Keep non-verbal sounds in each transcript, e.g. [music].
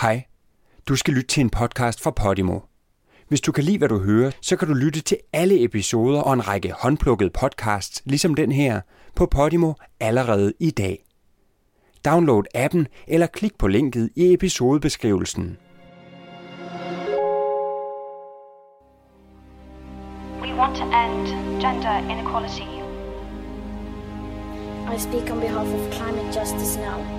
Hej. Du skal lytte til en podcast fra Podimo. Hvis du kan lide, hvad du hører, så kan du lytte til alle episoder og en række håndplukkede podcasts, ligesom den her, på Podimo allerede i dag. Download appen eller klik på linket i episodebeskrivelsen. We want to end gender inequality. I speak on behalf of climate justice now.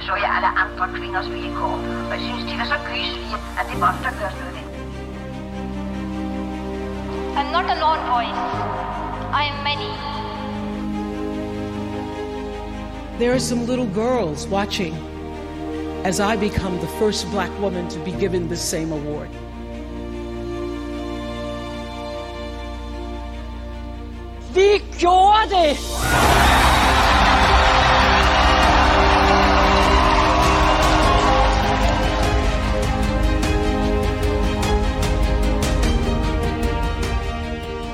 Så jeg alle andre kvinders. Og jeg synes, de var så gyselige, at det måtte der gøres noget. I'm not a lone voice. I am many. There are some little girls watching as I become the first black woman to be given the same award. Vi gjorde det!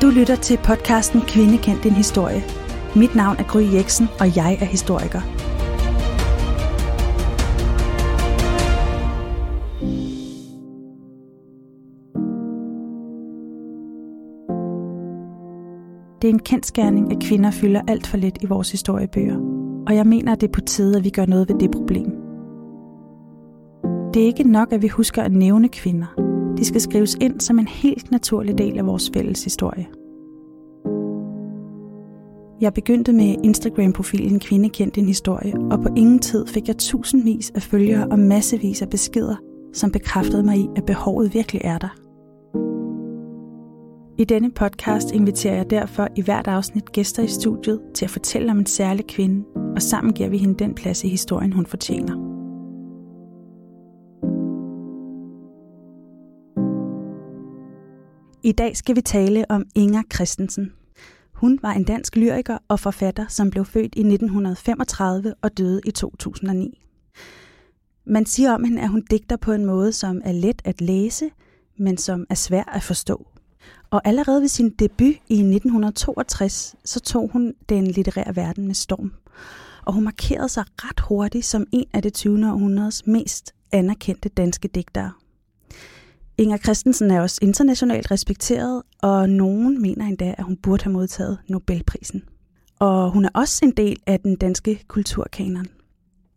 Du lytter til podcasten Kvinde kendt din historie. Mit navn er Gry Jeksen, og jeg er historiker. Det er en kendskærning, at kvinder fylder alt for lidt i vores historiebøger. Og jeg mener, at det er på tide, at vi gør noget ved det problem. Det er ikke nok, at vi husker at nævne kvinder. De skal skrives ind som en helt naturlig del af vores fælles historie. Jeg begyndte med Instagram-profilen Kvinde kendt din historie, og på ingen tid fik jeg tusindvis af følgere og massevis af beskeder, som bekræftede mig i, at behovet virkelig er der. I denne podcast inviterer jeg derfor i hvert afsnit gæster i studiet til at fortælle om en særlig kvinde, og sammen giver vi hende den plads i historien, hun fortjener. I dag skal vi tale om Inger Christensen. Hun var en dansk lyriker og forfatter, som blev født i 1935 og døde i 2009. Man siger om hende, at hun digter på en måde, som er let at læse, men som er svær at forstå. Og allerede ved sin debut i 1962, så tog hun den litterære verden med storm. Og hun markerede sig ret hurtigt som en af det 20. århundredes mest anerkendte danske digtere. Inger Christensen er også internationalt respekteret, og nogen mener endda, at hun burde have modtaget Nobelprisen. Og hun er også en del af den danske kulturkanon.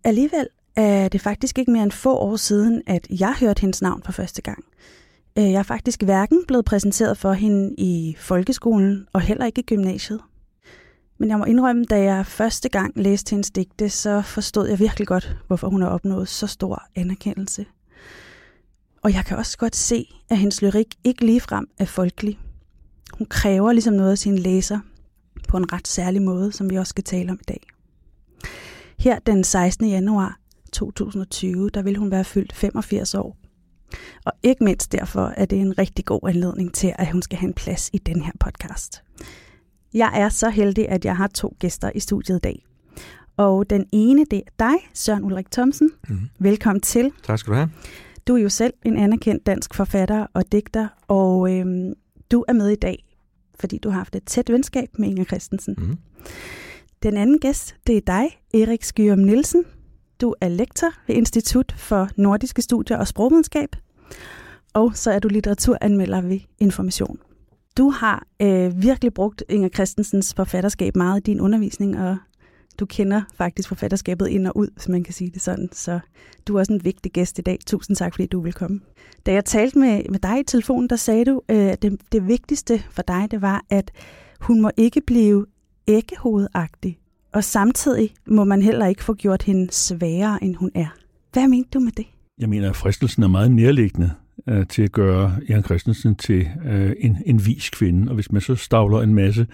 Alligevel er det faktisk ikke mere end få år siden, at jeg hørte hendes navn for første gang. Øh, jeg er faktisk hverken blevet præsenteret for hende i folkeskolen og heller ikke i gymnasiet. Men jeg må indrømme, da jeg første gang læste hendes digte, så forstod jeg virkelig godt, hvorfor hun har opnået så stor anerkendelse. Og jeg kan også godt se, at hendes lyrik ikke ligefrem er folkelig. Hun kræver ligesom noget af sine læser på en ret særlig måde, som vi også skal tale om i dag. Her den 16. januar 2020, der vil hun være fyldt 85 år. Og ikke mindst derfor er det en rigtig god anledning til, at hun skal have en plads i den her podcast. Jeg er så heldig, at jeg har to gæster i studiet i dag. Og den ene, det er dig, Søren Ulrik Thomsen. Mm. Velkommen til. Tak skal du have. Du er jo selv en anerkendt dansk forfatter og digter, og øhm, du er med i dag, fordi du har haft et tæt venskab med Inger Christensen. Mm. Den anden gæst, det er dig, Erik Skyrum Nielsen. Du er lektor ved Institut for Nordiske Studier og Sprogvidenskab, og så er du litteraturanmelder ved Information. Du har øh, virkelig brugt Inger Christensens forfatterskab meget i din undervisning, og du kender faktisk forfatterskabet ind og ud, hvis man kan sige det sådan. Så du er også en vigtig gæst i dag. Tusind tak, fordi du vil komme. Da jeg talte med, med dig i telefonen, der sagde du, øh, at øh, det, det vigtigste for dig, det var, at hun må ikke blive æggehovedagtig. Og samtidig må man heller ikke få gjort hende sværere, end hun er. Hvad mente du med det? Jeg mener, at fristelsen er meget nærliggende øh, til at gøre Jan Christensen til øh, en, en vis kvinde. Og hvis man så stavler en masse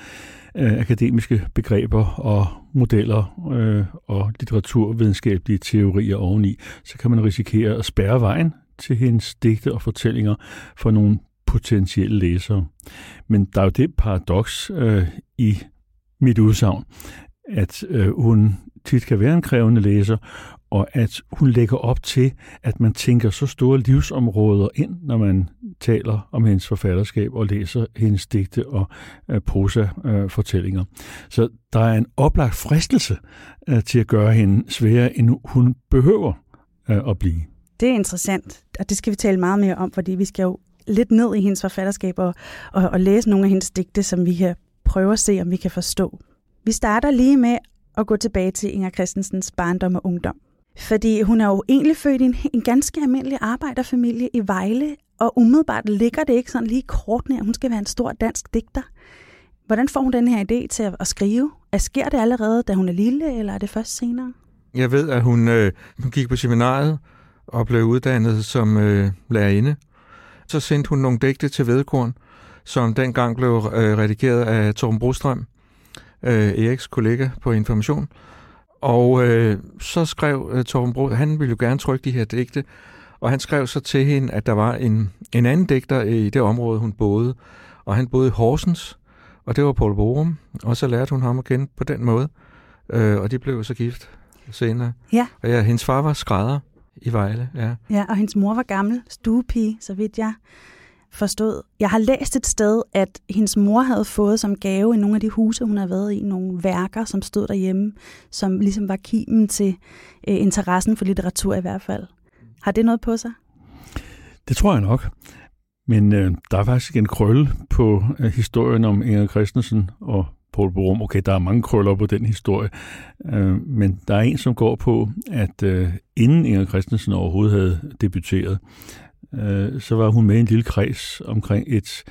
øh, akademiske begreber og modeller øh, og litteraturvidenskabelige teorier oveni, så kan man risikere at spærre vejen til hendes digte og fortællinger for nogle potentielle læsere. Men der er jo det paradoks øh, i mit udsagn, at øh, hun tit kan være en krævende læser, og at hun lægger op til, at man tænker så store livsområder ind, når man taler om hendes forfatterskab og læser hendes digte og øh, prosa-fortællinger. Øh, så der er en oplagt fristelse øh, til at gøre hende sværere, end hun behøver øh, at blive. Det er interessant, og det skal vi tale meget mere om, fordi vi skal jo lidt ned i hendes forfatterskab og, og, og læse nogle af hendes digte, som vi kan prøve at se, om vi kan forstå. Vi starter lige med at gå tilbage til Inger Christensens barndom og ungdom. Fordi hun er jo egentlig født i en, en ganske almindelig arbejderfamilie i Vejle, og umiddelbart ligger det ikke sådan lige kort ned, at hun skal være en stor dansk digter. Hvordan får hun den her idé til at skrive? Er sker det allerede, da hun er lille, eller er det først senere? Jeg ved, at hun, øh, hun gik på seminariet og blev uddannet som øh, lærerinde. Så sendte hun nogle digte til Vedkorn, som dengang blev øh, redigeret af Torben Brostrøm, øh, Eriks kollega på Information. Og øh, så skrev øh, Torben Bro, han ville jo gerne trykke de her digte, og han skrev så til hende, at der var en, en anden digter i det område, hun boede, og han boede i Horsens, og det var Paul Borum, og så lærte hun ham at kende på den måde, øh, og de blev så gift senere. Ja. Og ja, hendes far var skrædder i Vejle, ja. Ja, og hendes mor var gammel stuepige, så vidt jeg forstod. Jeg har læst et sted, at hendes mor havde fået som gave i nogle af de huse, hun havde været i, nogle værker, som stod derhjemme, som ligesom var kimen til øh, interessen for litteratur i hvert fald. Har det noget på sig? Det tror jeg nok. Men øh, der er faktisk en krølle på øh, historien om Inger Christensen og Paul Borum. Okay, der er mange krøller på den historie, øh, men der er en, som går på, at øh, inden Inger Christensen overhovedet havde debuteret, øh, så var hun med i en lille kreds omkring et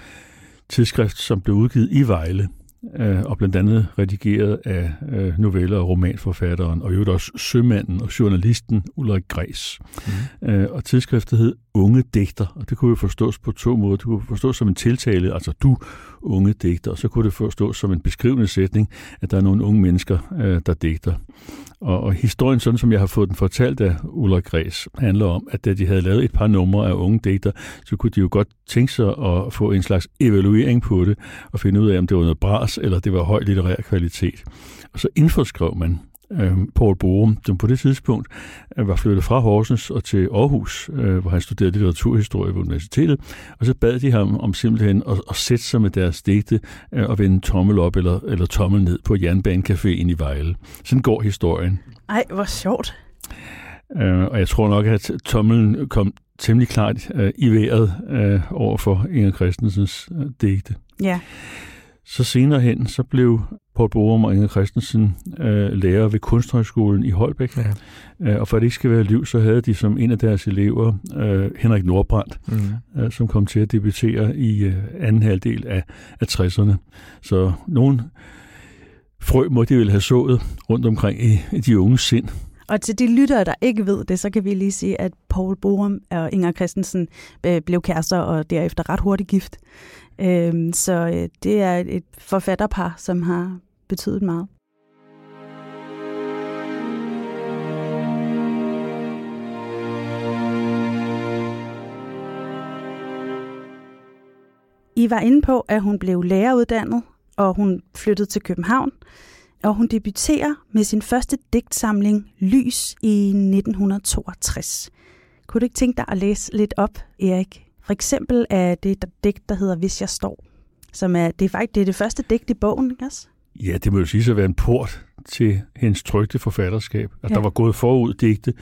tidsskrift, som blev udgivet i Vejle, øh, og blandt andet redigeret af øh, noveller og romanforfatteren, og jo også sømanden og journalisten Ulrik Græs. Mm. Øh, og tidsskriftet hed Unge Digter, og det kunne jo forstås på to måder. Det kunne forstås som en tiltale, altså du, unge digter, og så kunne det forstås som en beskrivende sætning, at der er nogle unge mennesker, øh, der digter. Og, og historien, sådan som jeg har fået den fortalt af Ulrik Græs, handler om, at da de havde lavet et par numre af unge digter, så kunne de jo godt tænke sig at få en slags evaluering på det, og finde ud af, om det var noget bras, eller det var høj litterær kvalitet. Og så indforskrev man øh, Paul Borum, som på det tidspunkt øh, var flyttet fra Horsens og til Aarhus, øh, hvor han studerede litteraturhistorie på universitetet, og så bad de ham om simpelthen at, at sætte sig med deres digte øh, og vende tommel op eller, eller tommel ned på Jernbanecaféen i Vejle. Sådan går historien. Ej, hvor sjovt. Øh, og jeg tror nok, at tommelen kom temmelig klart øh, i vejret øh, over for Inger Christensens øh, digte. Ja. Så senere hen, så blev Paul Borum og Inger Christensen øh, lærer ved Kunsthøjskolen i Holbæk. Ja. Øh, og for at det ikke skal være liv, så havde de som en af deres elever øh, Henrik Nordbrandt, mm. øh, som kom til at debutere i øh, anden halvdel af, af 60'erne. Så nogen frø må de vel have sået rundt omkring i, i de unge sind. Og til de lyttere, der ikke ved det, så kan vi lige sige, at Paul Borum og Inger Christensen øh, blev kærester og derefter ret hurtigt gift. Øhm, så øh, det er et forfatterpar, som har betydet meget. I var inde på, at hun blev læreruddannet, og hun flyttede til København, og hun debuterer med sin første digtsamling Lys i 1962. Kunne du ikke tænke dig at læse lidt op, Erik? For eksempel er det digt, der hedder Hvis jeg står, som er, det er faktisk det, er det første digt i bogen, ikke også? Ja, det må jo sige at være en port til hendes trygte forfatterskab. At ja. der var gået forud digte,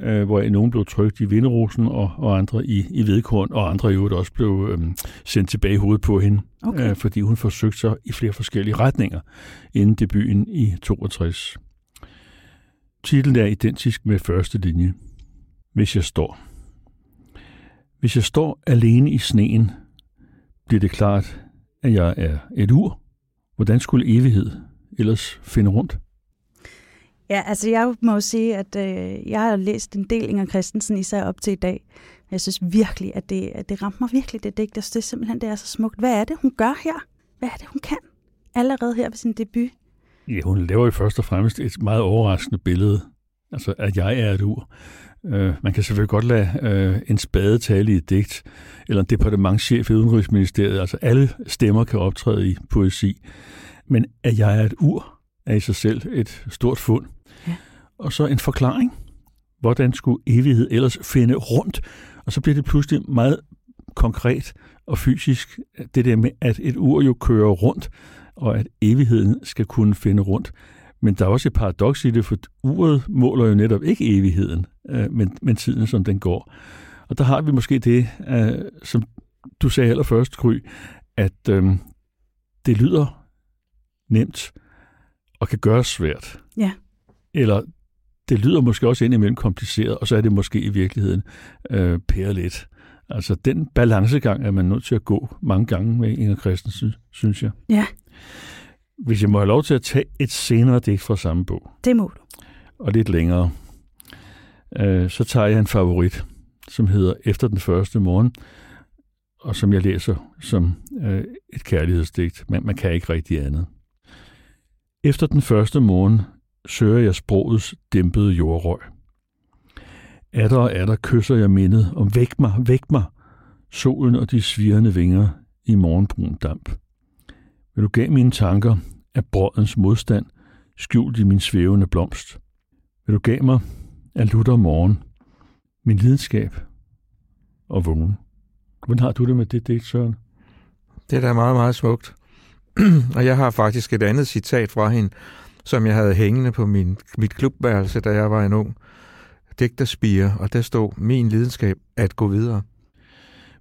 øh, hvor nogen blev trygt i Vinderosen og, og andre i, i Vedkorn, og andre i øvrigt også blev øh, sendt tilbage i hovedet på hende, okay. øh, fordi hun forsøgte sig i flere forskellige retninger inden debuten i 62. Titlen er identisk med første linje. Hvis jeg står. Hvis jeg står alene i sneen, bliver det klart, at jeg er et ur. Hvordan skulle evighed ellers finde rundt? Ja, altså jeg må jo sige, at øh, jeg har læst en del Inger Christensen, især op til i dag. Jeg synes virkelig, at det, at det ramte mig virkelig, det digt. Jeg synes det er simpelthen, det er så smukt. Hvad er det, hun gør her? Hvad er det, hun kan? Allerede her ved sin debut. Ja, hun laver jo først og fremmest et meget overraskende billede. Altså, at jeg er et ur. Øh, man kan selvfølgelig godt lade øh, en spade tale i et digt, eller en departementchef i Udenrigsministeriet. Altså alle stemmer kan optræde i poesi. Men at jeg er et ur, er i sig selv et stort fund. Ja. Og så en forklaring. hvordan skulle evighed ellers finde rundt? Og så bliver det pludselig meget konkret og fysisk, det der med, at et ur jo kører rundt, og at evigheden skal kunne finde rundt. Men der er også et paradoks i det, for uret måler jo netop ikke evigheden, øh, men, men tiden, som den går. Og der har vi måske det, øh, som du sagde allerførst, Gry, at øh, det lyder nemt og kan gøres svært. Ja. Eller det lyder måske også indimellem kompliceret, og så er det måske i virkeligheden øh, pæreligt. Altså den balancegang er man nødt til at gå mange gange med Inger Christensen, synes jeg. Ja. Hvis jeg må have lov til at tage et senere digt fra samme bog. Det må du. Og lidt længere. Øh, så tager jeg en favorit, som hedder Efter den første morgen, og som jeg læser som øh, et kærlighedsdigt. Men man kan ikke rigtig andet. Efter den første morgen søger jeg sprogets dæmpede jordrøg. Atter og atter kysser jeg mindet om væk mig, væk mig, solen og de svirrende vinger i morgenbrun damp. Vil du gav mine tanker af brødens modstand, skjult i min svævende blomst. Vil du gav mig af lutter morgen, min lidenskab og vågen. Hvordan har du det med det digt, Søren? Det er da meget, meget smukt. [clears throat] og jeg har faktisk et andet citat fra hende, som jeg havde hængende på min, mit klubværelse, da jeg var en ung digterspire, og der stod min lidenskab at gå videre.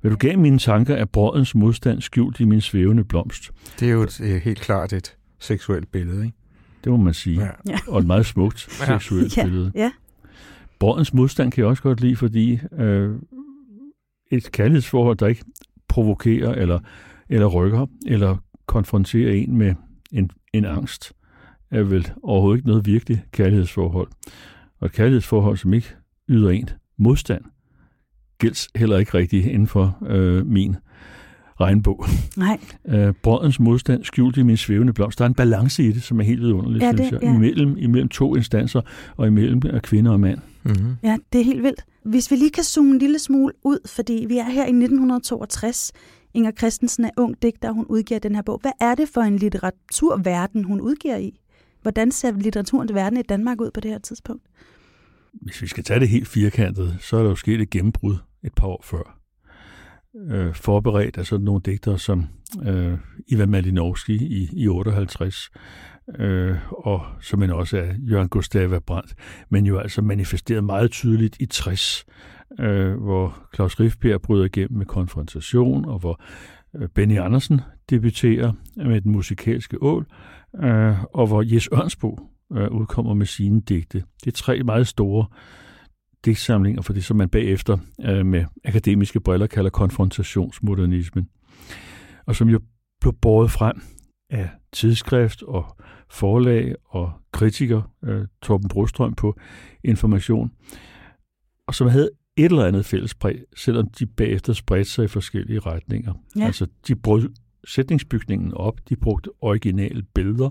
Vil du gav mine tanker af brødens modstand skjult i min svævende blomst? Det er jo et, øh, helt klart et seksuelt billede, ikke? Det må man sige. Ja. Og et meget smukt Ja. seksuelt Ja, billede. ja. Brødens modstand kan jeg også godt lide, fordi øh, et kærlighedsforhold, der ikke provokerer eller, eller rykker, eller konfronterer en med en, en angst, er vel overhovedet ikke noget virkelig kærlighedsforhold. Og et kærlighedsforhold, som ikke yder en modstand, gælds heller ikke rigtigt inden for øh, min regnbog. Nej, Øh, brødens modstand skjult i min svævende blomst. Der er en balance i det, som er helt vidunderligt, Ja, det- synes jeg. ja. Imellem, imellem to instanser, og imellem øh, kvinde og mand. Mm-hmm. ja, det er helt vildt. Hvis vi lige kan zoome en lille smule ud, fordi vi er her i 1962. Inger Christensen er ung digter, og hun udgiver den her bog. Hvad er det for en litteraturverden, hun udgiver i? Hvordan ser litteraturens verden i Danmark ud på det her tidspunkt? Hvis vi skal tage det helt firkantet, så er der jo sket et gennembrud et par år før. Øh, forberedt af sådan nogle digtere som øh, Ivan Malinowski i, i 58, øh, og som en også er Jørgen Gustava Brandt, men jo altså manifesteret meget tydeligt i 60, øh, hvor Claus Riffbjerg bryder igennem med konfrontation, og hvor øh, Benny Andersen debuterer med den musikalske ål, øh, og hvor Jes Ørnsbo øh, udkommer med sine digte. Det er tre meget store digtsamlinger for det, som man bagefter øh, med akademiske briller kalder konfrontationsmodernismen, og som jo blev båret frem af tidsskrift og forlag og kritiker, øh, Torben Brostrøm på Information, og som havde et eller andet fællespræg, selvom de bagefter spredte sig i forskellige retninger. Ja. Altså, de brød sætningsbygningen op, de brugte originale billeder,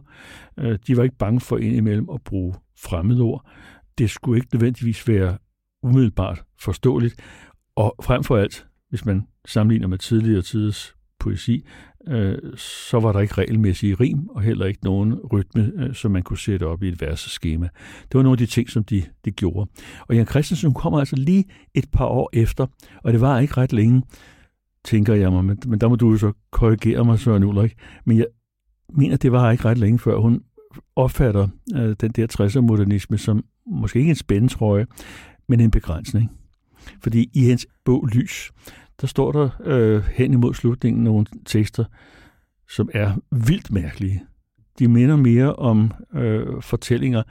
øh, de var ikke bange for indimellem at bruge fremmedord. Det skulle ikke nødvendigvis være umiddelbart forståeligt, og frem for alt, hvis man sammenligner med tidligere tiders poesi, øh, så var der ikke regelmæssige rim, og heller ikke nogen rytme, øh, som man kunne sætte op i et verseskema. Det var nogle af de ting, som de, de gjorde. Og Jan Christensen kommer altså lige et par år efter, og det var ikke ret længe, tænker jeg mig, men, men der må du jo så korrigere mig, Søren Ulrik. Men jeg mener, det var ikke ret længe før hun opfatter øh, den der 60'er-modernisme som måske ikke en spændetrøje, men en begrænsning. Fordi i hendes bog Lys, der står der øh, hen imod slutningen nogle tekster, som er vildt mærkelige. De minder mere om øh, fortællinger,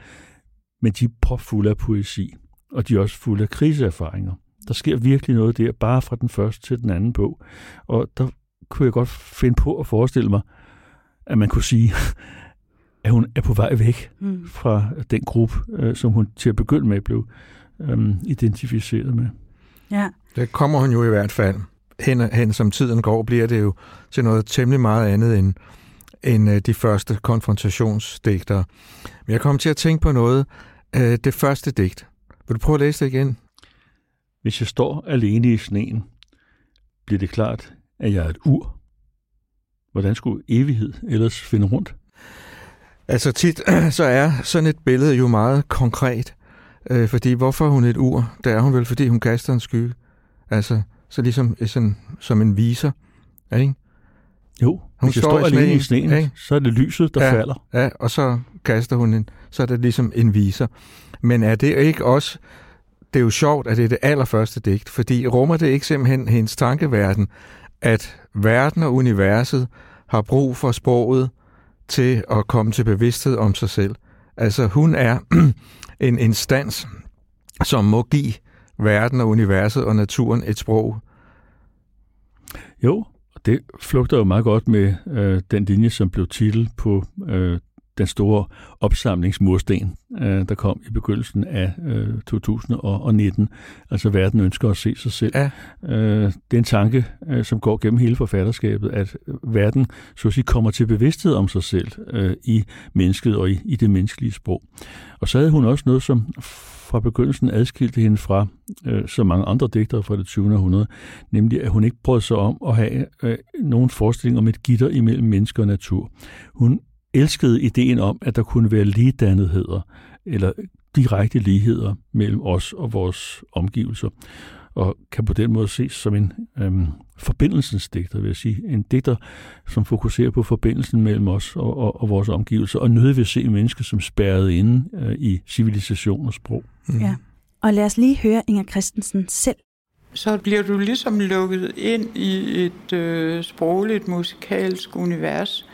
men de er propfulde af poesi, og de er også fulde af kriseerfaringer. Der sker virkelig noget der, bare fra den første til den anden bog. Og der kunne jeg godt finde på at forestille mig, at man kunne sige, [laughs] at hun er på vej væk Mm. fra den gruppe, øh, som hun til at begynde med blev øh, identificeret med. Ja, Det kommer hun jo i hvert fald. Hen, hen som tiden går, bliver det jo til noget temmelig meget andet end, end øh, de første konfrontationsdigtere. Men jeg kom til at tænke på noget. Øh, Det første digt. Vil du prøve at læse det igen? Hvis jeg står alene i sneen, bliver det klart, at jeg er et ur. Hvordan skulle evighed ellers finde rundt? Altså tit, [clears throat] så er sådan et billede jo meget konkret. Øh, fordi hvorfor er hun et ur? Det er hun vel, fordi hun kaster en skygge. Altså, så ligesom sådan, som en viser. Er ikke? Jo, Hun hvis jeg står står alene i sneen, ikke? så er det lyset, der Ja. falder. Ja, og så kaster hun en, så er det ligesom en viser. Men er det ikke også, det er jo sjovt, at det er det allerførste digt, fordi rummer det ikke simpelthen hendes tankeverden, at verden og universet har brug for sproget til at komme til bevidsthed om sig selv. Altså hun er [clears throat] en instans, som må give verden og universet og naturen et sprog. Jo, og det flugter jo meget godt med øh, den linje, som blev titel på øh, den store opsamlingsmursten, øh, der kom i begyndelsen af øh, 2019. Altså, verden ønsker at se sig selv. Ja. Øh, det er en tanke, øh, som går gennem hele forfatterskabet, at verden, så at sige, kommer til bevidsthed om sig selv øh, i mennesket og i, i det menneskelige sprog. Og så havde hun også noget, som fra begyndelsen adskilte hende fra øh, så mange andre digtere fra det 20. århundrede, nemlig at hun ikke brød sig om at have øh, nogen forestilling om et gitter imellem mennesker og natur. Hun elskede ideen om, at der kunne være ligedannetheder, eller direkte ligheder mellem os og vores omgivelser, og kan på den måde ses som en øhm, forbindelsens digter, vil jeg sige. En digter, som fokuserer på forbindelsen mellem os og, og, og vores omgivelser, og nødig vil se mennesker som spærret inde øh, i civilisation og sprog. Mm. Ja. Og lad os lige høre Inger Christensen selv. så bliver du ligesom lukket ind i et øh, sprogligt, musikalsk univers,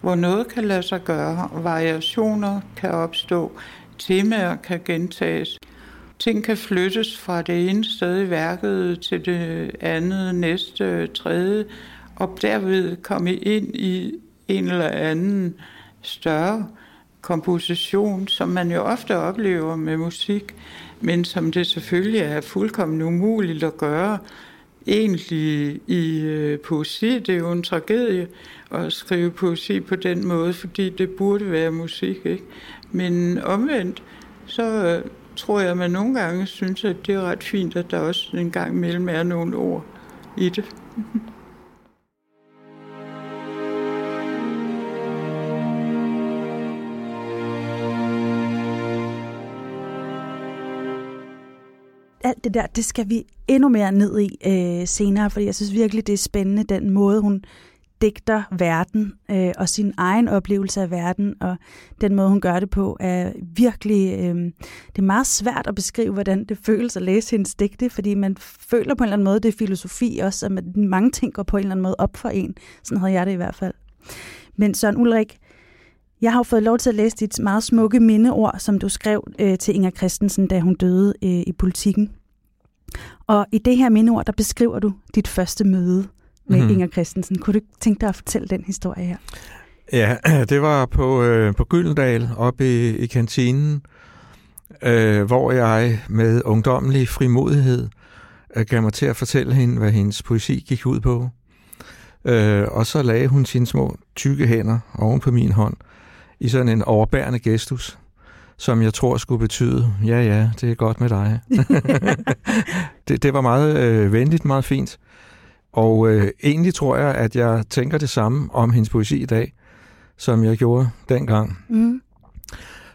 hvor noget kan lade sig gøre, variationer kan opstå, temaer kan gentages. Ting kan flyttes fra det ene sted i værket til det andet, næste, tredje, og derved komme ind i en eller anden større komposition, som man jo ofte oplever med musik, men som det selvfølgelig er fuldkommen umuligt at gøre egentlig i øh, poesi. Det er jo en tragedie at skrive poesi på den måde, fordi det burde være musik. Ikke? Men omvendt, så øh, tror jeg, at man nogle gange synes, at det er ret fint, at der også en gang imellem er nogle ord i det. Alt det der, det skal vi endnu mere ned i øh, senere, fordi jeg synes virkelig, det er spændende, den måde, hun digter verden øh, og sin egen oplevelse af verden, og den måde, hun gør det på, er virkelig... Øh, det er meget svært at beskrive, hvordan det føles at læse hendes digte, fordi man føler på en eller anden måde, det er filosofi også, at man, mange ting går på en eller anden måde op for en. Sådan havde jeg det i hvert fald. Men Søren Ulrik, jeg har jo fået lov til at læse dit meget smukke mindeord, som du skrev øh, til Inger Christensen, da hun døde øh, i politikken. Og i det her mindeord, der beskriver du dit første møde med mm. Inger Christensen. Kunne du tænke dig at fortælle den historie her? Ja, [clears throat] det var på, øh, på Gyldendal oppe i, i kantinen, øh, hvor jeg med ungdommelig frimodighed øh, gav mig til at fortælle hende, hvad hendes poesi gik ud på. Øh, og så lagde hun sine små tykke hænder oven på min hånd i sådan en overbærende gestus, som jeg tror skulle betyde, ja ja, det er godt med dig. [laughs] det, det var meget øh, venligt, meget fint. Og øh, egentlig tror jeg, at jeg tænker det samme om hendes poesi i dag, som jeg gjorde dengang. Mm.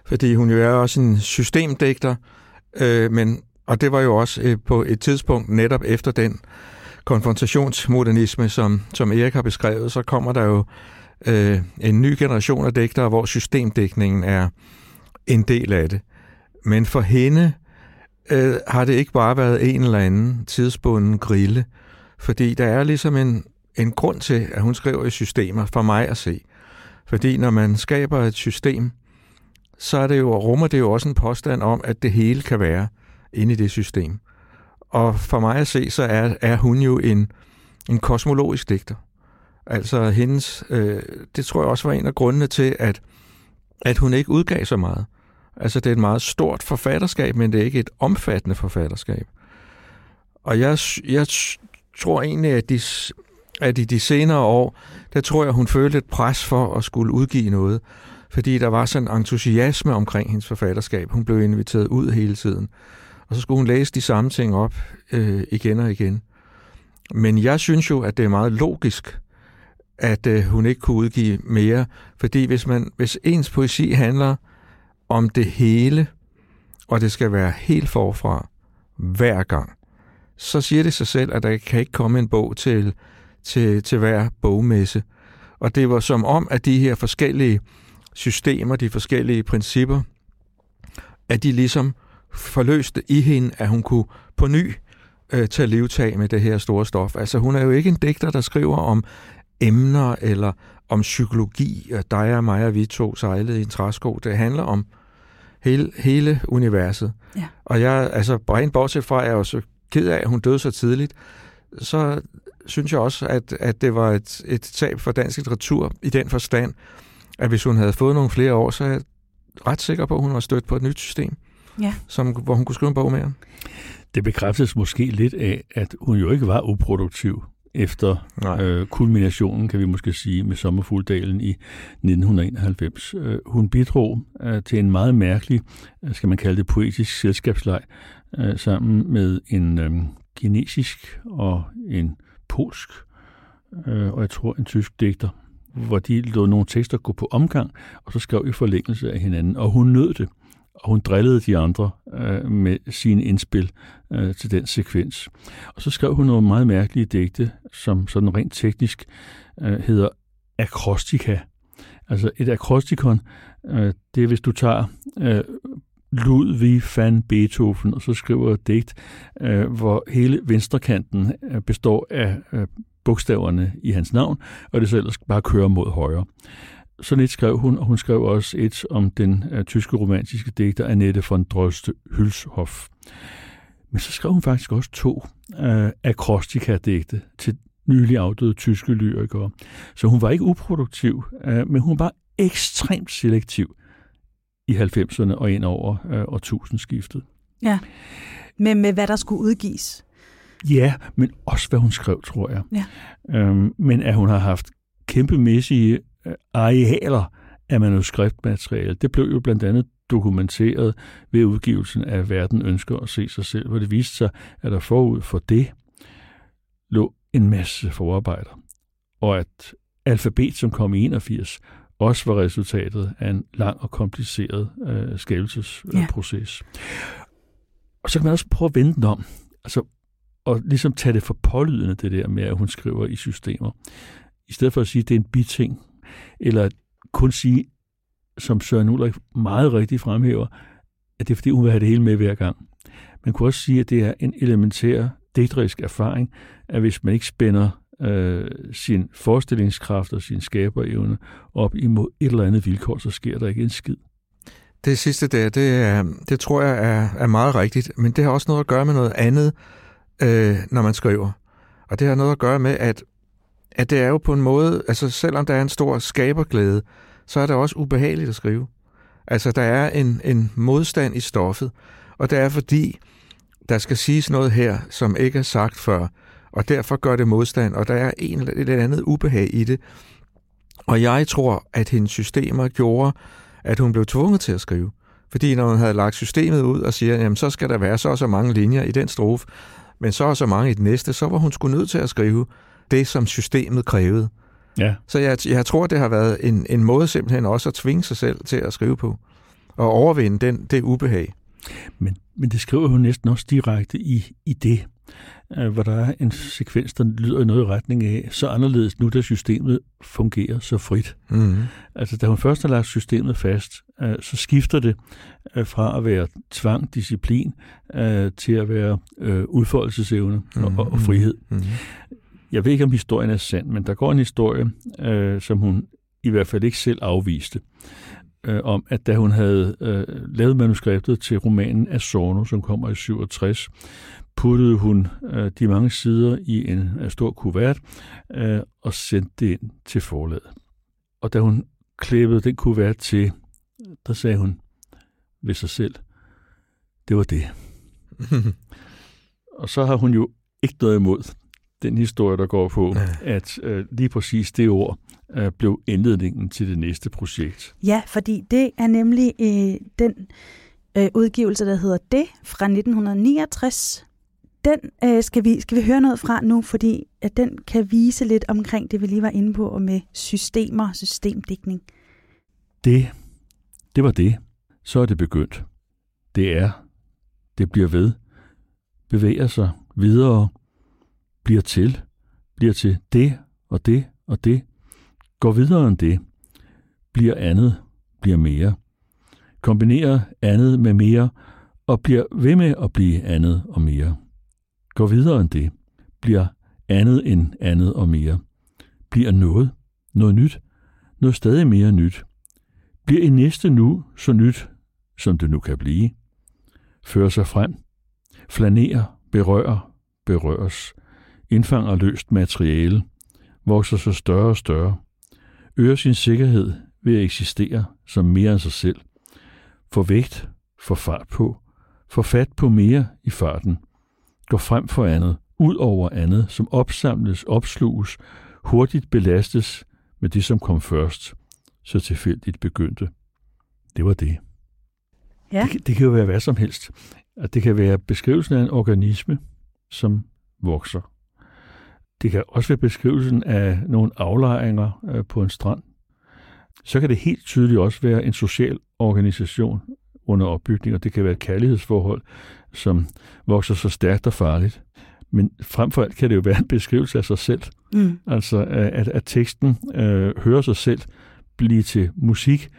Fordi hun jo er også en systemdigter, øh, men, og det var jo også øh, på et tidspunkt netop efter den konfrontationsmodernisme, som, som Erik har beskrevet, så kommer der jo øh, en ny generation af digtere, hvor systemdækningen er en del af det. Men for hende øh, har det ikke bare været en eller anden tidsbunden grille, fordi der er ligesom en, en grund til, at hun skriver i systemer, for mig at se. Fordi når man skaber et system, så er det jo, rummer det jo også en påstand om, at det hele kan være inde i det system. Og for mig at se, så er, er hun jo en, en kosmologisk digter. Altså hendes, øh, det tror jeg også var en af grundene til, at, at hun ikke udgav så meget. Altså det er et meget stort forfatterskab, men det er ikke et omfattende forfatterskab. Og jeg, jeg tror egentlig, at, de, at i de senere år, der tror jeg, hun følte et pres for at skulle udgive noget. Fordi der var sådan en entusiasme omkring hendes forfatterskab. Hun blev inviteret ud hele tiden. Og så skulle hun læse de samme ting op øh, igen og igen. Men jeg synes jo, at det er meget logisk, at øh, hun ikke kunne udgive mere. Fordi hvis, man, hvis ens poesi handler om det hele, og det skal være helt forfra hver gang, så siger det sig selv, at der kan ikke komme en bog til, til, til hver bogmesse. Og det var som om, at de her forskellige systemer, de forskellige principper, at de ligesom forløste i hende, at hun kunne på ny øh, tage livtag med det her store stof. Altså hun er jo ikke en digter, der skriver om emner eller om psykologi, og dig og mig og vi to sejlede i en træsko. Det handler om hele, hele universet. Ja. Og jeg, altså rent bortset fra, at jeg er så ked af, at hun døde så tidligt, så synes jeg også, at, at det var et, et tab for dansk litteratur i den forstand, at hvis hun havde fået nogle flere år, så er jeg ret sikker på, at hun var stødt på et nyt system, Ja. som, hvor hun kunne skrive en bog mere. Det bekræftes måske lidt af, at hun jo ikke var uproduktiv efter Nej. øh, kulminationen, kan vi måske sige, med Sommerfugldalen i 1991. Øh, hun bidrog øh, til en meget mærkelig, øh, skal man kalde det, poetisk selskabsleg, øh, sammen med en øh, kinesisk og en polsk, øh, og jeg tror en tysk digter, hvor de lod nogle tekster gå på omgang, og så skrev i forlængelse af hinanden, og hun nød det og hun drillede de andre øh, med sine indspil øh, til den sekvens. Og så skrev hun nogle meget mærkelige digte, som sådan rent teknisk øh, hedder akrostika. Altså et akrostikon, øh, det er hvis du tager øh, Ludwig van Beethoven, og så skriver et digt, øh, hvor hele venstrekanten øh, består af øh, bogstaverne i hans navn, og det så ellers bare kører mod højre. Sådan et skrev hun, og hun skrev også et om den uh, tyske romantiske digter Annette von Droste Hülshoff. Men så skrev hun faktisk også to uh, akrostika-digte til nylig afdøde tyske lyrikere. Så hun var ikke uproduktiv, uh, men hun var ekstremt selektiv i 90'erne og ind over uh, årtusindskiftet. Ja. Med, med hvad der skulle udgives. Ja, men også hvad hun skrev, tror jeg. Ja. Øhm, men at hun har haft kæmpemæssige øh, arealer af manuskriptmateriale. Det blev jo blandt andet dokumenteret ved udgivelsen af Verden ønsker at se sig selv, hvor det viste sig, at der forud for det lå en masse forarbejder, og at alfabet, som kom i 81, også var resultatet af en lang og kompliceret øh, skabelsesproces. Ja. Og så kan man også prøve at vende den om, altså, og ligesom tage det for pålydende, det der med, at hun skriver i systemer. I stedet for at sige, at det er en biting, eller kun sige, som Søren Ulrik meget rigtigt fremhæver, at det er fordi, hun vil have det hele med hver gang. Man kunne også sige, at det er en elementær digterisk erfaring, at hvis man ikke spænder øh, sin forestillingskraft og sin skaberevne op imod et eller andet vilkår, så sker der ikke en skid. Det sidste der, det, er, det tror jeg er, er meget rigtigt, men det har også noget at gøre med noget andet, øh, når man skriver. Og det har noget at gøre med, at, at det er jo på en måde, altså selvom der er en stor skaberglæde, så er det også ubehageligt at skrive. Altså der er en, en modstand i stoffet, og det er fordi, der skal siges noget her, som ikke er sagt før, og derfor gør det modstand, og der er en eller et andet ubehag i det. Og jeg tror, at hendes systemer gjorde, at hun blev tvunget til at skrive. Fordi når hun havde lagt systemet ud og siger, jamen så skal der være så og så mange linjer i den strofe, men så og så mange i den næste, så var hun skulle nødt til at skrive det, som systemet krævede. Ja. Så jeg, jeg tror, det har været en, en måde simpelthen også at tvinge sig selv til at skrive på, og overvinde den, det ubehag. Men, men det skriver hun næsten også direkte i, i det, øh, hvor der er en sekvens, der lyder noget i retning af, så anderledes nu, da systemet fungerer så frit. Mm-hmm. Altså, da hun først har lagt systemet fast, øh, så skifter det øh, fra at være tvang, disciplin, til at være udfoldelsesevne mm-hmm. og, og frihed. Mm-hmm. Jeg ved ikke, om historien er sand, men der går en historie, øh, som hun i hvert fald ikke selv afviste, øh, om at da hun havde øh, lavet manuskriptet til romanen Asorno, som kommer i 67, puttede hun øh, de mange sider i en øh, stor kuvert øh, og sendte det ind til forlaget. Og da hun klæbede den kuvert til, der sagde hun ved sig selv, det var det. [laughs] og så har hun jo ikke noget imod den historie, der går på, at øh, lige præcis det ord øh, blev indledningen til det næste projekt. Ja, fordi det er nemlig øh, den øh, udgivelse, der hedder Det fra 1969. Den øh, skal, vi, skal vi høre noget fra nu, fordi at den kan vise lidt omkring det, vi lige var inde på, og med systemer, systemdækning. Det, det var det. Så er det begyndt. det er, det bliver ved, bevæger sig videre, bliver til, bliver til det og det og det, går videre end det, bliver andet, bliver mere, kombinerer andet med mere og bliver ved med at blive andet og mere. Går videre end det, bliver andet end andet og mere. Bliver noget, noget nyt, noget stadig mere nyt. Bliver i næste nu så nyt, som det nu kan blive. Fører sig frem, flanerer, berører, berøres, indfanger løst materiale, vokser sig større og større, øger sin sikkerhed ved at eksistere som mere end sig selv, får vægt, får fart på, får fat på mere i farten, går frem for andet, ud over andet, som opsamles, opsluges, hurtigt belastes med det, som kom først, så tilfældigt begyndte. Det var det. Ja. Det, det kan jo være hvad som helst. At det kan være beskrivelsen af en organisme, som vokser. Det kan også være beskrivelsen af nogle aflejringer øh, på en strand. Så kan det helt tydeligt også være en social organisation under opbygning, og det kan være et kærlighedsforhold, som vokser så stærkt og farligt. Men frem for alt kan det jo være en beskrivelse af sig selv. Mm. Altså at, at teksten øh, hører sig selv blive til musik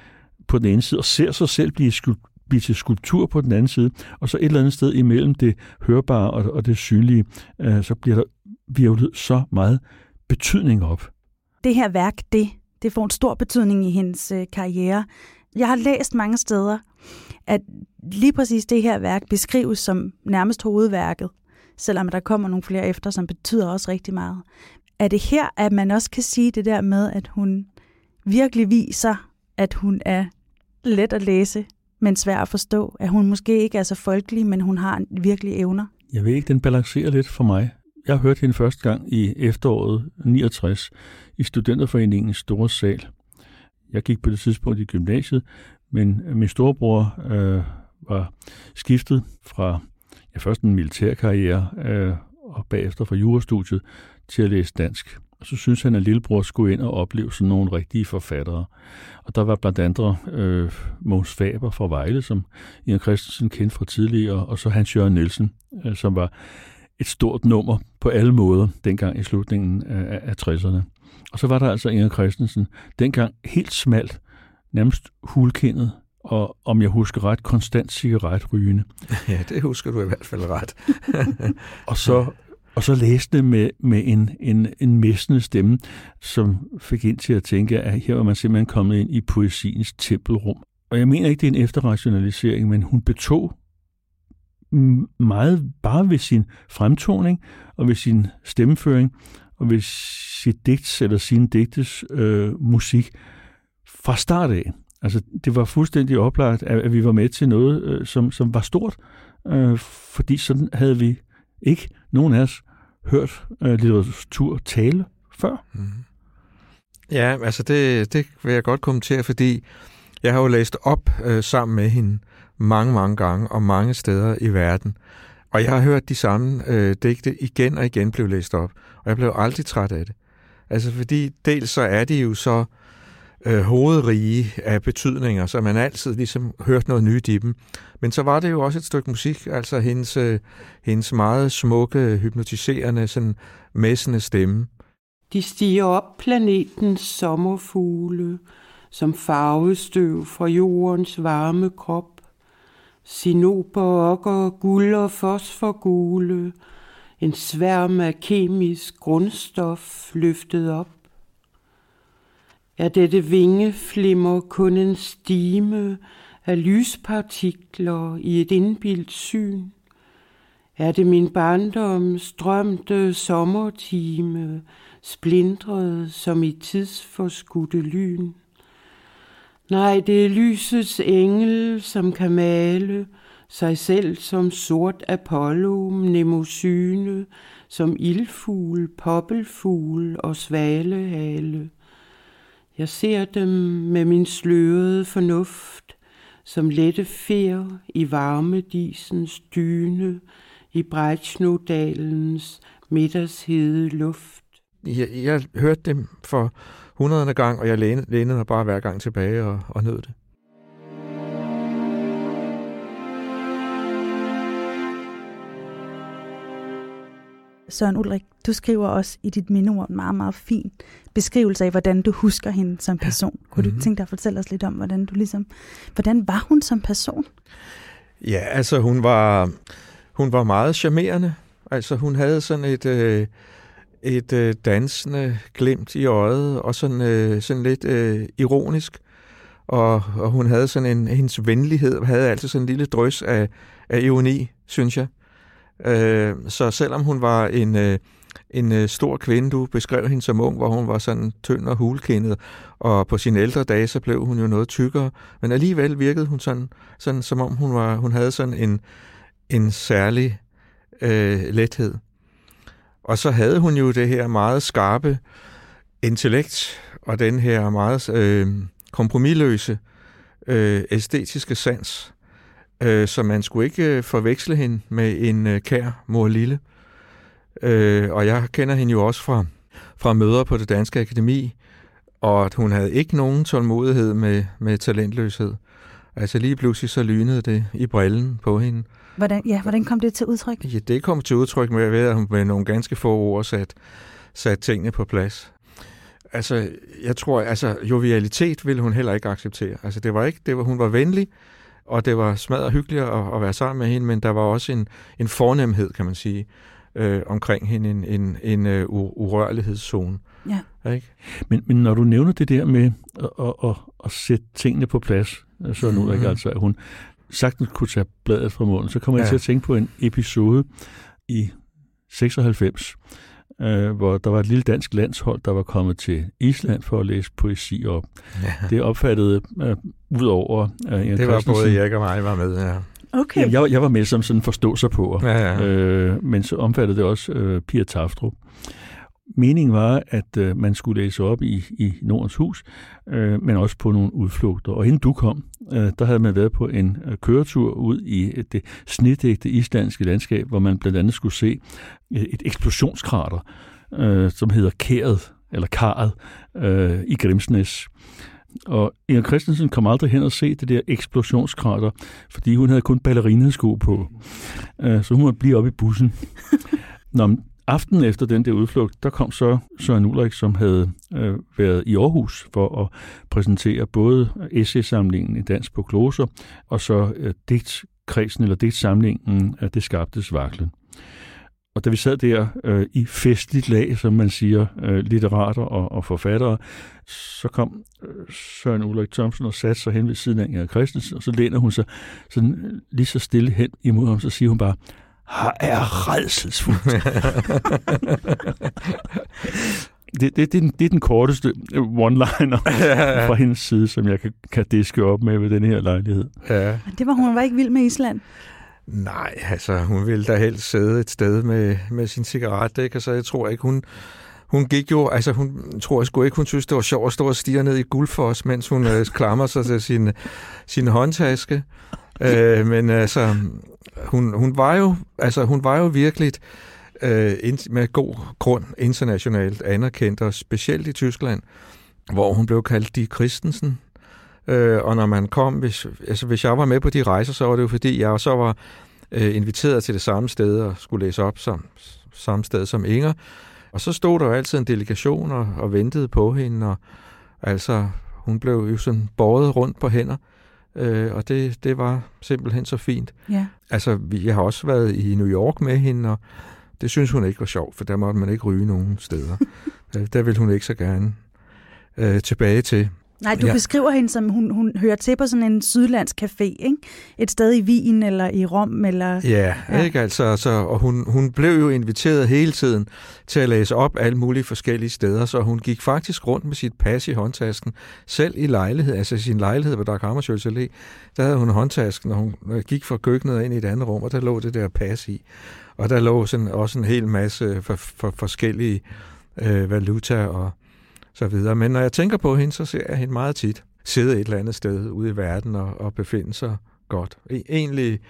på den ene side, og ser sig selv blive, skulp- blive til skulptur på den anden side, og så et eller andet sted imellem det hørbare og, og det synlige, øh, så bliver der virvlet så meget betydning op. Det her værk, det, det får en stor betydning i hendes øh, karriere. Jeg har læst mange steder, at lige præcis det her værk beskrives som nærmest hovedværket, selvom der kommer nogle flere efter, som betyder også rigtig meget. Er det her, at man også kan sige det der med, at hun virkelig viser, at hun er let at læse, men svær at forstå? At hun måske ikke er så folkelig, men hun har virkelig evner? Jeg ved ikke, den balancerer lidt for mig. Jeg hørte hende første gang i efteråret 69 i Studenterforeningens store sal. Jeg gik på det tidspunkt i gymnasiet, men min storebror øh, var skiftet fra ja, først en militærkarriere øh, og bagefter fra jurastudiet til at læse dansk. Og så synes han, at lillebror skulle ind og opleve sådan nogle rigtige forfattere. Og der var blandt andre øh, Måns Faber fra Vejle, som Ian Christensen kendte fra tidligere, og så Hans Jørgen Nielsen, øh, som var et stort nummer på alle måder dengang i slutningen af, af 60'erne. Og så var der altså Inger Christensen, dengang helt smalt, nærmest hulkindet, og om jeg husker ret, konstant cigaretrygende. [laughs] Ja, det husker du i hvert fald ret. [laughs] og så og så læste med, med en, en, en messende stemme, som fik ind til at tænke, at her var man simpelthen kommet ind i poesiens tempelrum. Og jeg mener ikke, det er en efterrationalisering, men hun betog meget bare ved sin fremtoning og ved sin stemmeføring og ved sit digts eller sin digtes øh, musik fra start af. Altså, det var fuldstændig oplagt, at, at vi var med til noget, øh, som, som var stort, øh, fordi sådan havde vi ikke nogen af os hørt øh, litteratur tale før. Mm. Ja, altså det, det vil jeg godt kommentere, fordi jeg har jo læst op øh, sammen med hende mange, mange gange og mange steder i verden. Og jeg har hørt de samme øh, digte igen og igen blev læst op, og jeg blev aldrig træt af det. Altså fordi dels så er de jo så øh, hovedrige af betydninger, så man altid ligesom hørt noget nyt i dem. Men så var det jo også et stykke musik, altså hendes, øh, hendes meget smukke, hypnotiserende, sådan messende stemme. De stiger op planetens sommerfugle, som farvestøv fra jordens varme krop. Sinoper, okker, guld og fosforgule, en sværm af kemisk grundstof løftet op. Er dette vingeflimmer kun en stime af lyspartikler i et indbildt syn? Er det min barndoms drømte sommertime, splindret som i tidsforskudte lyn? Nej, det er lysets engel, som kan male sig selv som sort Apollo, nemosyne, som ildfugl, poppelfugl og svalehale. Jeg ser dem med min slørede fornuft, som lette fer i varmedisens dyne, i Brejtsnodalens middagshede luft jeg, jeg hørte dem for hundrede gang, og jeg lænede, lænede mig bare hver gang tilbage og, og nød det. Søren Ulrik, du skriver også i dit mindeord en meget, meget fin beskrivelse af, hvordan du husker hende som person. Kunne mm-hmm. du mhm. tænke dig at fortælle os lidt om, hvordan du ligesom, hvordan var hun som person? Ja, altså hun var, hun var meget charmerende. Altså hun havde sådan et, øh, et øh, dansende glimt i øjet, og sådan, øh, sådan lidt øh, ironisk. Og, og hun havde sådan en, hendes venlighed, havde altid sådan en lille drøs af, af ironi, synes jeg. Øh, så selvom hun var en, øh, en øh, stor kvinde, du beskrev hende som ung, hvor hun var sådan tynd og hulkindet, og på sine ældre dage, så blev hun jo noget tykkere, men alligevel virkede hun sådan, sådan som om hun, var, hun havde sådan en, en særlig øh, lethed. Og så havde hun jo det her meget skarpe intellekt, og den her meget øh, kompromilløse øh, æstetiske sans, øh, så man skulle ikke øh, forveksle hende med en øh, kær mor lille. Øh, og jeg kender hende jo også fra, fra møder på det Danske Akademi, og at hun havde ikke nogen tålmodighed med, med talentløshed. Altså lige pludselig så lynede det i brillen på hende. Hvordan, ja, hvordan kom det til udtryk? Ja, det kom til udtryk med, at hun med nogle ganske få ord sat, sat tingene på plads. Altså, jeg tror, altså, jovialitet ville hun heller ikke acceptere. Altså, det var ikke, det var, hun var venlig, og det var smadret hyggeligt at, at være sammen med hende, men der var også en, en fornemhed, kan man sige, øh, omkring hende, en, en, en uh, urørlighedszone. Ja. Ikke? Men, men når du nævner det der med at, at, at, at sætte tingene på plads, så nu mm-hmm. altså, at hun sagtens kunne tage bladet fra munden, så kommer ja. jeg til at tænke på en episode i 96, øh, hvor der var et lille dansk landshold, der var kommet til Island for at læse poesi op. Ja. Det opfattede øh, ud over... Øh, det var både jeg og mig var med, ja. Okay. Jamen, jeg, jeg var med som sådan forstå sig på, ja, ja. Øh, men så omfattede det også øh, Pia Taftrup. Meningen var, at øh, man skulle læse op i, i Nordens Hus, øh, men også på nogle udflugter. Og inden du kom, øh, der havde man været på en øh, køretur ud i det snitægte islandske landskab, hvor man blandt andet skulle se et, et eksplosionskrater, øh, som hedder Kæret, eller Karet, øh, i Grimsnæs. Og Inger Christensen kom aldrig hen og se det der eksplosionskrater, fordi hun havde kun ballerinesko på. Øh, så hun måtte blive oppe i bussen. [laughs] Nå, Aften efter den der udflugt, der kom så Søren Ulrik, som havde øh, været i Aarhus for at præsentere både essaysamlingen i Dans på Kloser, og så øh, digtkredsen eller digtsamlingen af Det skabte svaklen. Og da vi sad der øh, i festligt lag, som man siger, øh, litterater og, og forfattere, så kom øh, Søren Ulrik Thomsen og satte sig hen ved siden af Inger Christensen, og så læner hun sig sådan øh, lige så stille hen imod ham, så siger hun bare, er redselsfuldt. [laughs] det, det, det, er den, det er den korteste one-liner [laughs] fra hendes side, som jeg kan, kan diske op med ved den her lejlighed. Ja. Det var hun var ikke vild med Island. Nej, altså hun ville da helst sidde et sted med, med sin cigaret, ikke? Altså jeg tror ikke, hun, hun gik jo, altså hun tror jeg sgu ikke, hun synes, det var sjovt at stå og stige ned i Guldfors, mens hun øh, klamrer sig til sin, sin håndtaske. [laughs] øh, men altså, hun, hun, var jo, altså, hun var jo virkelig øh, med god grund internationalt anerkendt, og specielt i Tyskland, hvor hun blev kaldt de Christensen. Øh, og når man kom, hvis, altså, hvis jeg var med på de rejser, så var det jo fordi, jeg så var øh, inviteret til det samme sted og skulle læse op som samme sted som Inger. Og så stod der jo altid en delegation og, og ventede på hende, og altså, hun blev jo sådan båret rundt på hænder. Øh, og det, det var simpelthen så fint. Ja. Altså, jeg har også været i New York med hende, og det synes hun ikke var sjovt, for der måtte man ikke ryge nogen steder. [laughs] der, der ville hun ikke så gerne øh, tilbage til. Nej, du ja. beskriver hende som, hun, hun hører til på sådan en sydlandsk café, ikke? Et sted i Wien eller i Rom, eller... Ja, ja. ikke altså, så, og hun, hun blev jo inviteret hele tiden til at læse op alle mulige forskellige steder, så hun gik faktisk rundt med sit pas i håndtasken, selv i lejlighed, altså sin lejlighed på Dag Hammarskjölds Allé, der havde hun håndtasken, og hun gik fra køkkenet ind i et andet rum, og der lå det der pas i. Og der lå sådan, også en hel masse for, for forskellige øh, valuta og så videre. Men når jeg tænker på hende, så ser jeg hende meget tit sidde et eller andet sted ude i verden og, og befinde sig godt. E, egentlig,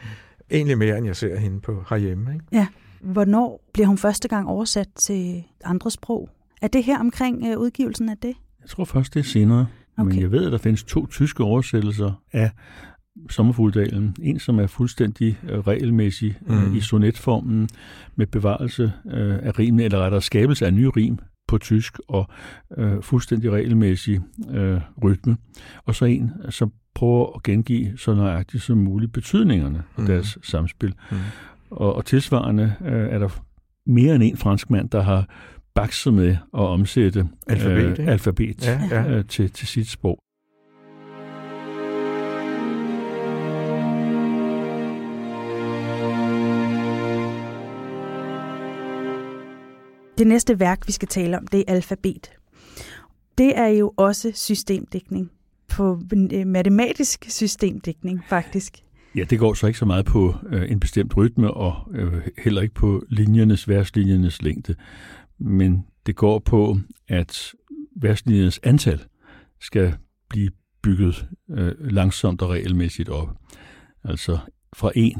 egentlig mere, end jeg ser hende på herhjemme. Ikke? Ja. Hvornår bliver hun første gang oversat til andre sprog? Er det her omkring uh, udgivelsen af det? Jeg tror først, det er senere. Okay. Men jeg ved, at der findes to tyske oversættelser af Sommerfugledalen. En, som er fuldstændig øh, regelmæssig øh, Mm. i sonetformen med bevarelse øh, af rimene, eller rettere skabelse af nye rim på tysk og øh, fuldstændig regelmæssig øh, rytme. Og så en, som prøver at gengive så nøjagtigt som muligt betydningerne af Mhm. deres samspil. Mm. Og, og tilsvarende øh, er der mere end en franskmand, der har bakset med at omsætte Alfabet, ikke? alfabet Ja, ja. øh, til, til sit sprog. Det næste værk, vi skal tale om, det er alfabet. Det er jo også systemdækning. På øh, matematisk systemdækning, faktisk. Ja, det går så ikke så meget på øh, en bestemt rytme, og øh, heller ikke på linjernes, værtslinjernes længde. Men det går på, at værtslinjernes antal skal blive bygget øh, langsomt og regelmæssigt op. Altså fra 1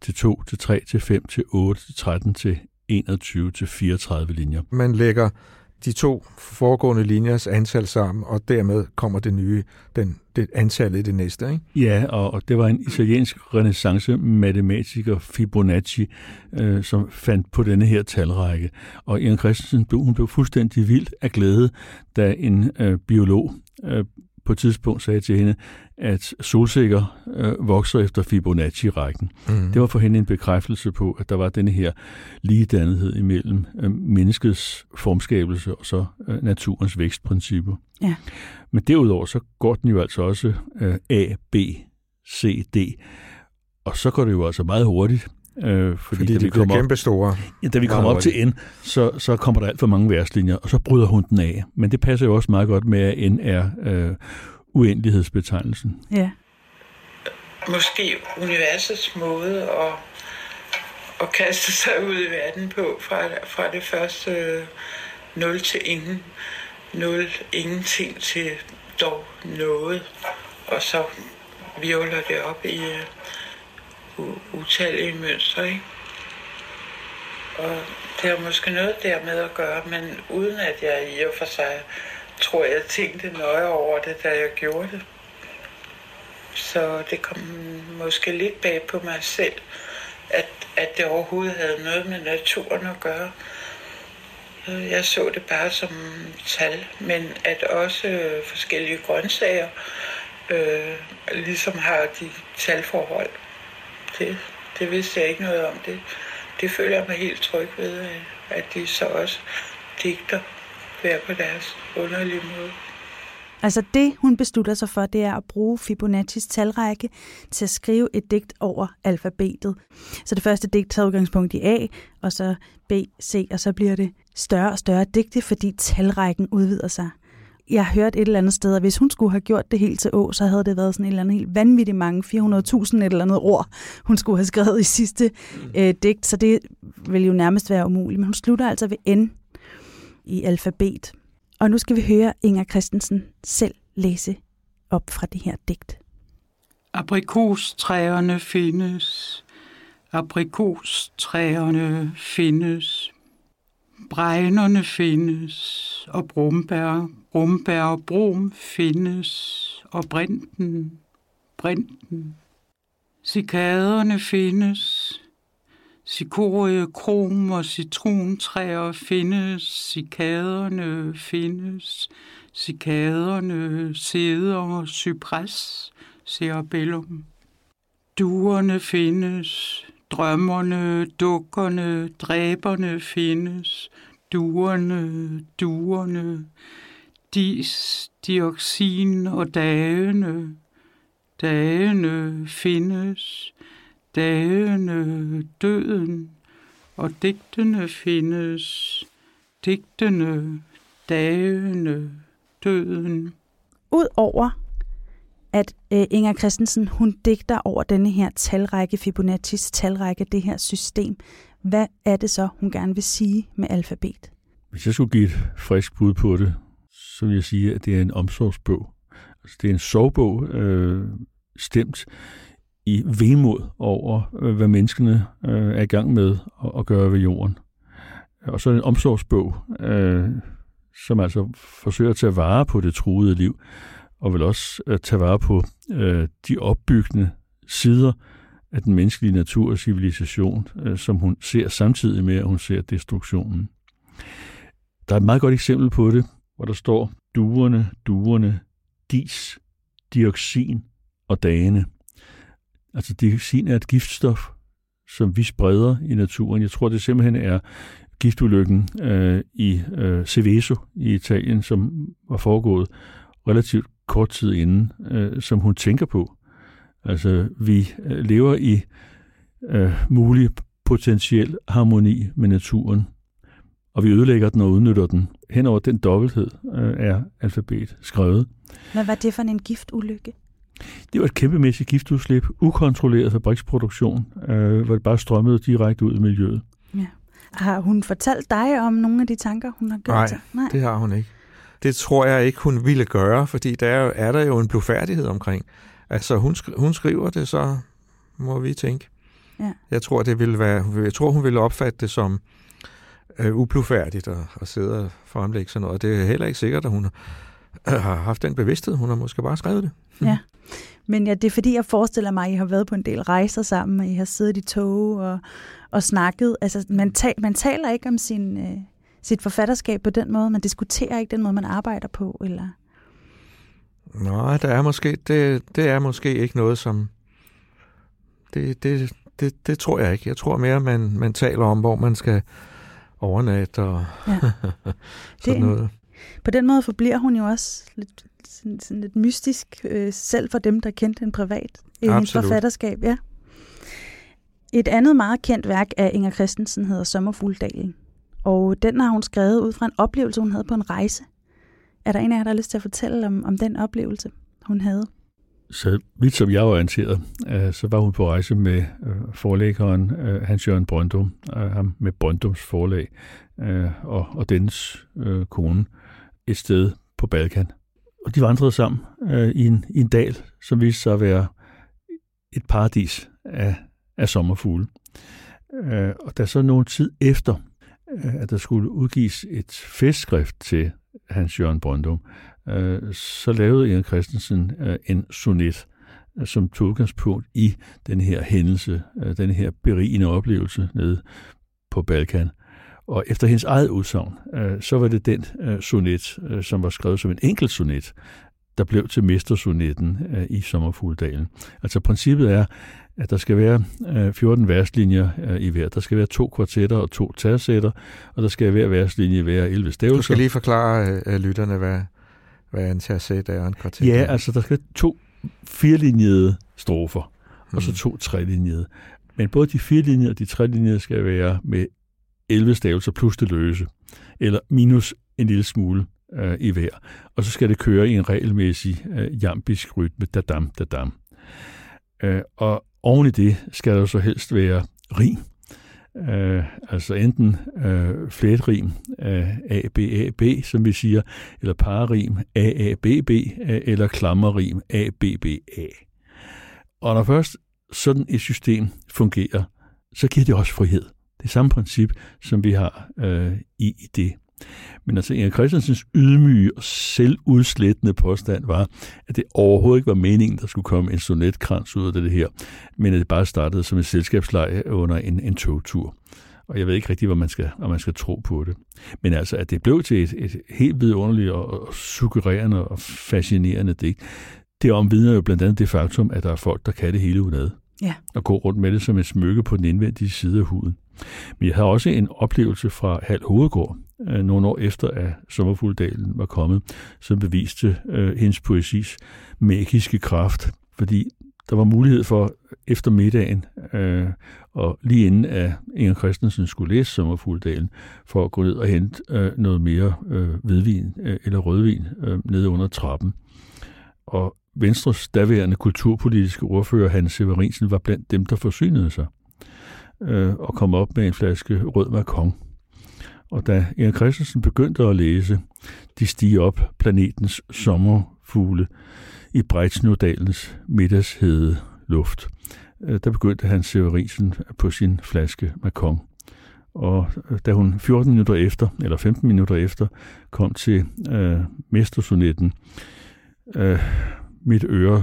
til 2 til 3 til 5 til 8 til 13 til 21 til 34 linjer. Man lægger de to foregående linjers antal sammen, og dermed kommer det nye, den, det antallet i det næste. Ikke? Ja, og, og det var en italiensk renaissance matematiker Fibonacci, øh, som fandt på denne her talrække. Og Ian Christensen blev, hun blev fuldstændig vild af glæde, da en øh, biolog øh, på et tidspunkt sagde til hende, at solsikker øh, vokser efter Fibonacci-rækken. Mm. Det var for hende en bekræftelse på, at der var denne her ligedannethed imellem øh, menneskets formskabelse og så øh, naturens vækstprincipper. Ja. Men derudover så går den jo altså også øh, A, B, C, D. Og så går det jo altså meget hurtigt. Øh, fordi, Fordi da de vi bliver kommer kæmpe store. ja, da vi kommer op til N, så, så kommer der alt for mange verslinjer, og så bryder hun den af. Men det passer jo også meget godt med, at N er øh, uendelighedsbetegnelsen. Ja. måske universets måde at, at kaste sig ud i verden på, fra, fra det første øh, 0 til ingen, 0, ingenting til dog noget, og så virvler det op i øh, utallige mønstre, ikke? Og det har måske noget dermed at gøre, men uden at jeg i og for sig tror, jeg tænkte nøje over det, da jeg gjorde det. Så det kom måske lidt bag på mig selv, at, at det overhovedet havde noget med naturen at gøre. Jeg så det bare som tal, men at også forskellige grøntsager øh, ligesom har de talforhold. Det, det vidste jeg ikke noget om. Det, det føler jeg mig helt tryg ved, øh, at- de så også digter hver på deres underlige måde. Altså det, hun beslutter sig for, det er at bruge Fibonaccis talrække til at skrive et digt over alfabetet. Så det første digt tager udgangspunkt i A, og så B, C, og så bliver det større og større digte, fordi talrækken udvider sig. Jeg har hørt et eller andet sted, at hvis hun skulle have gjort det helt til Å, så havde det været sådan et eller andet helt vanvittigt mange, 400.000 et eller andet ord, hun skulle have skrevet i sidste øh, digt, så det ville jo nærmest være umuligt. Men hun slutter altså ved N i alfabet. Og nu skal vi høre Inger Christensen selv læse op fra det her digt. Aprikostræerne findes, aprikostræerne findes, bregnerne findes, og brumbær, brumbær og brom findes, og brinten, brinten. Cikaderne findes, Cikorie, krom og citrontræer findes, cikaderne findes, cikaderne, sæder, cypres, cerebellum. Duerne findes, drømmerne, dukkerne, dræberne findes, duerne, duerne, dis, dioxin og dagene, dagene findes, dagene, døden, og digtene findes, digtene, dagene, døden. Udover at øh, Inger Christensen, hun digter over denne her talrække, Fibonaccis talrække, det her system. Hvad er det så, hun gerne vil sige med alfabet? Hvis jeg skulle give et frisk bud på det, så vil jeg sige, at det er en omsorgsbog. Altså, det er en sovbog, øh, stemt i vemod over, øh, hvad menneskene øh, er i gang med at, at gøre ved jorden. Og så er det en omsorgsbog, øh, som altså forsøger at tage vare på det truede liv, og vil også øh, tage vare på øh, de opbyggende sider af den menneskelige natur og civilisation, øh, som hun ser samtidig med, at hun ser destruktionen. Der er et meget godt eksempel på det, hvor der står duerne, duerne, dis, dioxin og dagene. Altså dioxin er et giftstof, som vi spreder i naturen. Jeg tror, det simpelthen er giftulykken øh, i øh, Seveso i Italien, som var foregået relativt kort tid inden, øh, som hun tænker på. Altså, vi øh, lever i øh, mulig potentiel harmoni med naturen, og vi ødelægger den og udnytter den. Henover den dobbelthed øh, er alfabet skrevet. Hvad var det for en giftulykke? Det var et kæmpemæssigt giftudslip, ukontrolleret fabriksproduktion, øh, hvor det bare strømmede direkte ud i miljøet. Ja. Har hun fortalt dig om nogle af de tanker, hun har gjort Nej, sig? Nej, det har hun ikke. Det tror jeg ikke, hun ville gøre, fordi der er, er der jo en blufærdighed omkring. Altså, hun, hun skriver det, så må vi tænke. Ja. Jeg tror, det ville være, jeg tror, hun ville opfatte det som øh, ublufærdigt at, at sidde og fremlægge sådan noget. Det er heller ikke sikkert, at hun [clears throat] har haft den bevidsthed. Hun har måske bare skrevet det. Ja. Men ja, det er fordi, jeg forestiller mig, at I har været på en del rejser sammen, og I har siddet i tog og, og snakket. Altså, man, tal, man taler ikke om sin, øh, sit forfatterskab på den måde. Man diskuterer ikke den måde, man arbejder på. Eller... Nej, der er måske, det, det er måske ikke noget, som... Det, det, det, det tror jeg ikke. Jeg tror mere, man, man taler om, hvor man skal overnatte og Ja. [laughs] Det- sådan noget. På den måde forbliver hun jo også lidt, sådan, sådan lidt mystisk, øh, selv for dem, der kendte hende privat. i hendes forfatterskab, ja. Et andet meget kendt værk af Inger Christensen hedder Sommerfugledalen. Og den har hun skrevet ud fra en oplevelse, hun havde på en rejse. Er der en af jer, der har lyst til at fortælle om, om den oplevelse, hun havde? Så vidt som jeg var orienteret, øh, så var hun på rejse med øh, forlæggeren øh, Hans-Jørgen Brøndum, øh, ham med Brøndums forlag, øh, og, og dens øh, kone, et sted på Balkan. Og de vandrede sammen øh, i, en, i en dal, som viste sig at være et paradis af, af sommerfugle. Øh, og da så nogen tid efter, Øh, at der skulle udgives et festskrift til Hans-Jørgen Brøndum, øh, så lavede Inger Christensen øh, en sonet, øh, som tog udgangspunkt i den her hændelse, øh, den her berigende oplevelse nede på Balkan. Og efter hendes eget udsagn, øh, så var det den øh, sonet, øh, som var skrevet som en enkelt sonet, der blev til mestersonetten øh, i Sommerfugledalen. Altså princippet er, at der skal være øh, 14 verslinjer øh, i hver. Der skal være to kvartetter og to tercetter, og der skal hver verslinje være 11 stavelser. Du skal lige forklare øh, lytterne, hvad, hvad en tercet er og en kvartet. Ja, altså der skal to firlinjede strofer, og så Mhm. to trelinjede. Men både de firlinjede og de trelinjede skal være med 11 stavelser plus det løse, eller minus en lille smule øh, i hver. Og så skal det køre i en regelmæssig øh, jambisk rytme, dadam, dadam. Øh, og oven i det skal der så helst være rim. Øh, altså enten øh, flætrim øh, A, B, A, B, som vi siger, eller parrim A, A, B, B, øh, eller klammerrim A, B, B, A. Og når først sådan et system fungerer, så giver det også frihed. Det er samme princip, som vi har øh, i, i det. Men altså Inger Christensens ydmyge og selvudslættende påstand var, at det overhovedet ikke var meningen, der skulle komme en sonetkrans ud af det her, men at det bare startede som et selskabsleje under en, en togtur. Og jeg ved ikke rigtig, hvad man skal, om man skal tro på det. Men altså, at det blev til et, et helt vidunderligt og, og suggererende og fascinerende digt, det omvidner jo blandt andet det faktum, at der er folk, der kan det hele udenad. Ja. Og går rundt med det som et smykke på den indvendige side af huden. Men jeg havde også en oplevelse fra Hal Hovedgård, øh, nogle år efter, at Sommerfuldalen var kommet, som beviste øh, hendes poesis magiske kraft, fordi der var mulighed for efter middagen, øh, og lige inden at Inger Christensen skulle læse Sommerfugledalen, for at gå ned og hente øh, noget mere øh, hvidvin øh, eller rødvin øh, nede under trappen. Og Venstres daværende kulturpolitiske ordfører, Hans Severinsen, var blandt dem, der forsynede sig øh, og kom op med en flaske rød Macron. Og da Erik Christensen begyndte at læse De stiger op, planetens sommerfugle i Brejtsnodalens middagshede luft, øh, der begyndte han Severinsen på sin flaske Macon. Og øh, da hun 14 minutter efter, eller 15 minutter efter, kom til øh, mestersonetten, øh, mit øre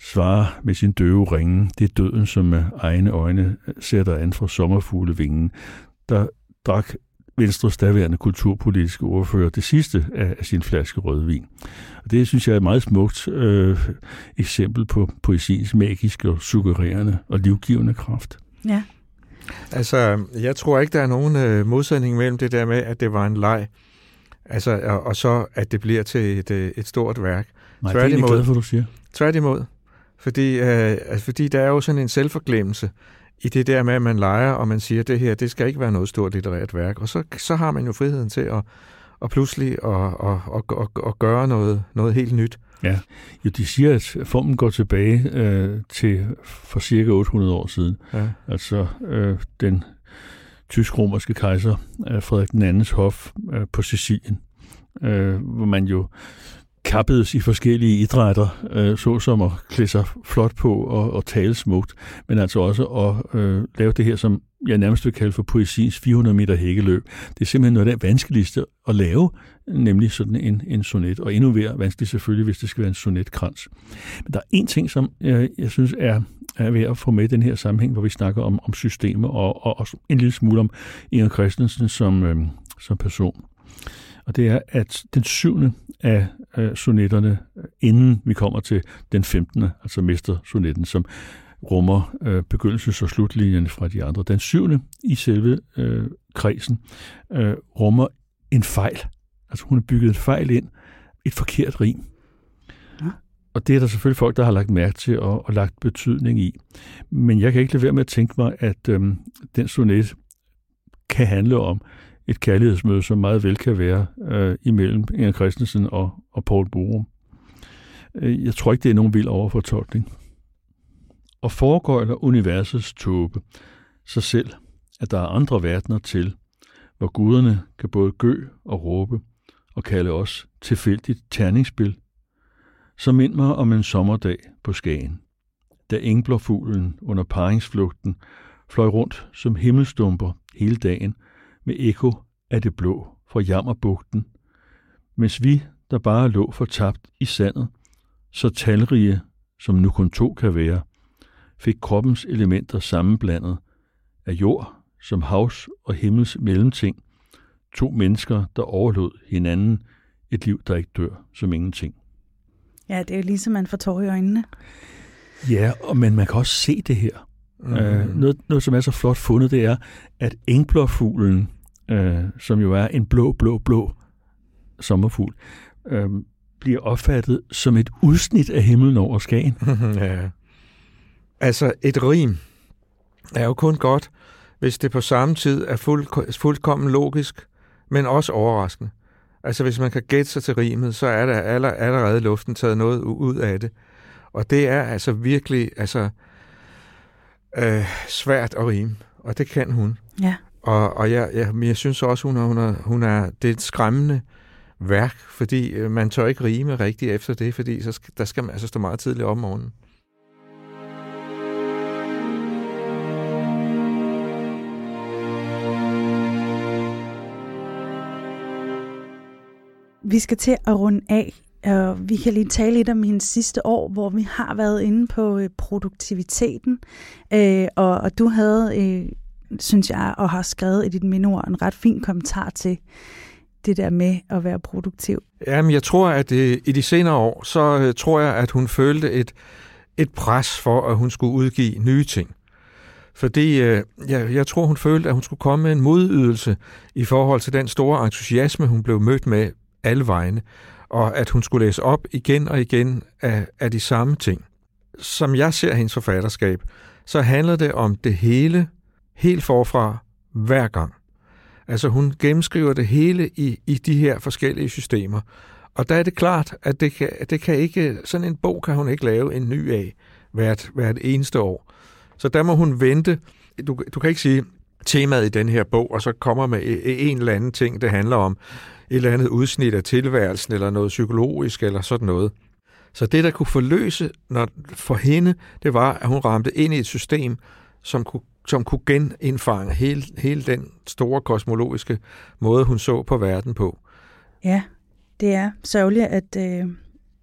svarer med sin døve ringe, det er døden, som med egne øjne øh, sætter an for sommerfuglevingen. Der drak Venstres daværende kulturpolitiske ordfører det sidste af, af sin flaske rødvin. Og det synes jeg er et meget smukt øh, eksempel på poesiens magiske og suggererende og livgivende kraft. Ja. Altså, jeg tror ikke, der er nogen øh, modsætning mellem det der med, at det var en leg, altså, og, og så, at det bliver til et, øh, et stort værk. Nej, det er jeg glad for, du siger. Tværtimod. Fordi, øh, altså, fordi der er jo sådan en selvforglemmelse i det der med, at man leger, og man siger, at det her, det skal ikke være noget stort litterært værk. Og så, så har man jo friheden til at, og pludselig at, at, at, at, at gøre noget, noget helt nyt. Ja, jo, de siger, at formen går tilbage øh, til for cirka 800 år siden. Ja. Altså øh, den tysk-romerske kejser øh, Frederik andens hof øh, på Sicilien, øh, hvor man jo kappedes i forskellige idrætter, øh, såsom at klæde sig flot på og, og tale smukt, men altså også at øh, lave det her, som jeg nærmest vil kalde for poesiens 400 meter hækkeløb. Det er simpelthen noget af det vanskeligste at lave, nemlig sådan en, en sonet, og endnu mere vanskeligt selvfølgelig, hvis det skal være en sonetkrans. Men der er en ting, som jeg, jeg synes er, er ved at få med i den her sammenhæng, hvor vi snakker om, om systemer og, og, og en lille smule om Inger Christensen som, øh, som person. Og det er, at den syvende af øh, sonetterne, inden vi kommer til den 15., altså mestersonetten, som rummer øh, begyndelses- og slutlinjen fra de andre. Den syvende i selve øh, kredsen øh, rummer en fejl. Altså hun har bygget en fejl ind, et forkert rim. Ja. Og det er der selvfølgelig folk, der har lagt mærke til og, og lagt betydning i. Men jeg kan ikke lade være med at tænke mig, at øh, den sonet kan handle om et kærlighedsmøde, som meget vel kan være øh, imellem Inger Christensen og, og Paul Borum. Øh, jeg tror ikke, det er nogen vild overfortolkning. Og foregøjler universets tåbe sig selv, at der er andre verdener til, hvor guderne kan både gø og råbe og kalde os tilfældigt terningsspil, så mind mig om en sommerdag på Skagen, da engblåfuglen under paringsflugten fløj rundt som himmelstumper hele dagen med ekko af det blå fra Jammerbugten, mens vi, der bare lå fortabt i sandet, så talrige, som nu kun to kan være, fik kroppens elementer sammenblandet af jord som havs og himmels mellemting, to mennesker, der overlod hinanden et liv, der ikke dør som ingenting. Ja, det er jo ligesom man får tår i øjnene. Ja, og, men man kan også se det her. Mm. Øh, noget, noget, som er så flot fundet, det er, at engblåfuglen, øh, som jo er en blå, blå, blå sommerfugl, øh, bliver opfattet som et udsnit af himlen over Skagen. [laughs] ja. Altså, et rim er jo kun godt, hvis det på samme tid er fuld, fuldkommen logisk, men også overraskende. Altså, hvis man kan gætte sig til rimet, så er der allerede luften taget noget ud af det. Og det er altså virkelig altså, øh, svært at rime, og det kan hun. Ja. Og, og jeg, jeg, men jeg synes også, hun er, hun er, hun er, det er et skræmmende værk, fordi øh, man tør ikke rime rigtigt efter det, fordi så skal, der skal man altså stå meget tidligt op om morgenen. Vi skal til at runde af, og vi kan lige tale lidt om hendes sidste år, hvor vi har været inde på øh, produktiviteten, øh, og, og du havde, øh, synes jeg, og har skrevet i dit mindeord en ret fin kommentar til det der med at være produktiv. Jamen, jeg tror, at øh, i de senere år, så øh, tror jeg, at hun følte et, et pres for, at hun skulle udgive nye ting. Fordi øh, jeg, jeg tror, hun følte, at hun skulle komme med en modydelse i forhold til den store entusiasme, hun blev mødt med alle vegne, og at hun skulle læse op igen og igen af, af de samme ting. Som jeg ser hendes forfatterskab, så handler det om det hele, helt forfra, hver gang. Altså hun gennemskriver det hele i, i de her forskellige systemer. Og der er det klart, at det kan, det kan ikke, sådan en bog kan hun ikke lave en ny af hvert, hvert eneste år. Så der må hun vente. Du, du kan ikke sige temaet i den her bog, og så kommer med øh, en eller anden ting, det handler om et eller andet udsnit af tilværelsen, eller noget psykologisk, eller sådan noget. Så det, der kunne forløse når, for hende, det var, at hun ramte ind i et system, som kunne, som kunne genindfange hele, hele den store kosmologiske måde, hun så på verden på. Ja, det er sørgeligt, at, øh,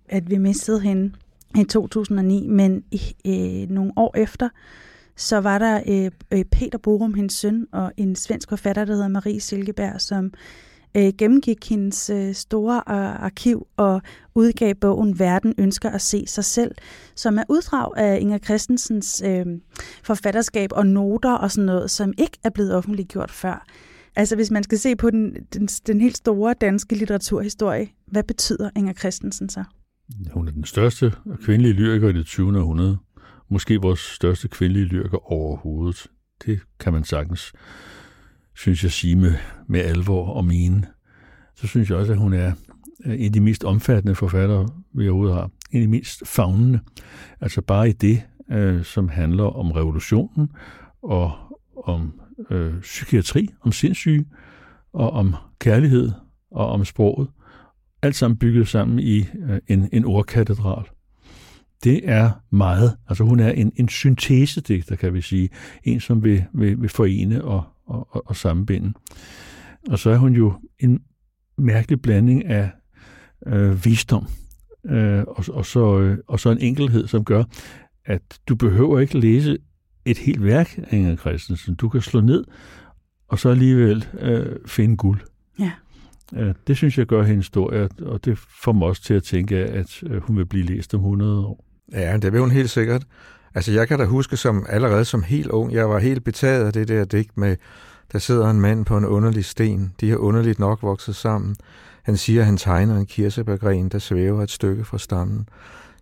at vi mistede hende i 2009, men øh, nogle år efter, så var der øh, øh, Peter Borum, hendes søn, og en svensk forfatter, der hedder Marie Silkeberg, som øh, gennemgik hendes øh, store øh, arkiv og udgav bogen Verden ønsker at se sig selv, som er uddrag af Inger Christensens øh, forfatterskab og noter og sådan noget, som ikke er blevet offentliggjort før. Altså hvis man skal se på den, den, den helt store danske litteraturhistorie, hvad betyder Inger Christensen så? Hun er den største kvindelige lyriker i det 20. århundrede. Måske vores største kvindelige lyriker overhovedet. Det kan man sagtens, synes jeg, sige med, med alvor og mene. Så synes jeg også, at hun er en af de mest omfattende forfattere, vi overhovedet har. En af de mest fagnende. Altså bare i det, øh, som handler om revolutionen og om øh, psykiatri, om sindssyge og om kærlighed og om sproget. Alt sammen bygget sammen i øh, en, en ordkatedral. Det er meget. Altså hun er en, en syntesedigter, kan vi sige. En, som vil, vil, vil forene og, og, og, og sammenbinde. Og så er hun jo en mærkelig blanding af øh, visdom øh, og, og, så, øh, og så en enkelhed, som gør, at du behøver ikke læse et helt værk af Inger Christensen. Du kan slå ned, og så alligevel øh, finde guld. Ja. Øh, det synes jeg gør hendes historie, og det får mig også til at tænke, at øh, hun vil blive læst om 100 år. Ja, det vil hun helt sikkert. Altså, jeg kan da huske som allerede som helt ung, jeg var helt betaget af det der digt med, der sidder en mand på en underlig sten. De har underligt nok vokset sammen. Han siger, at han tegner en kirsebærgren, der svæver et stykke fra stammen.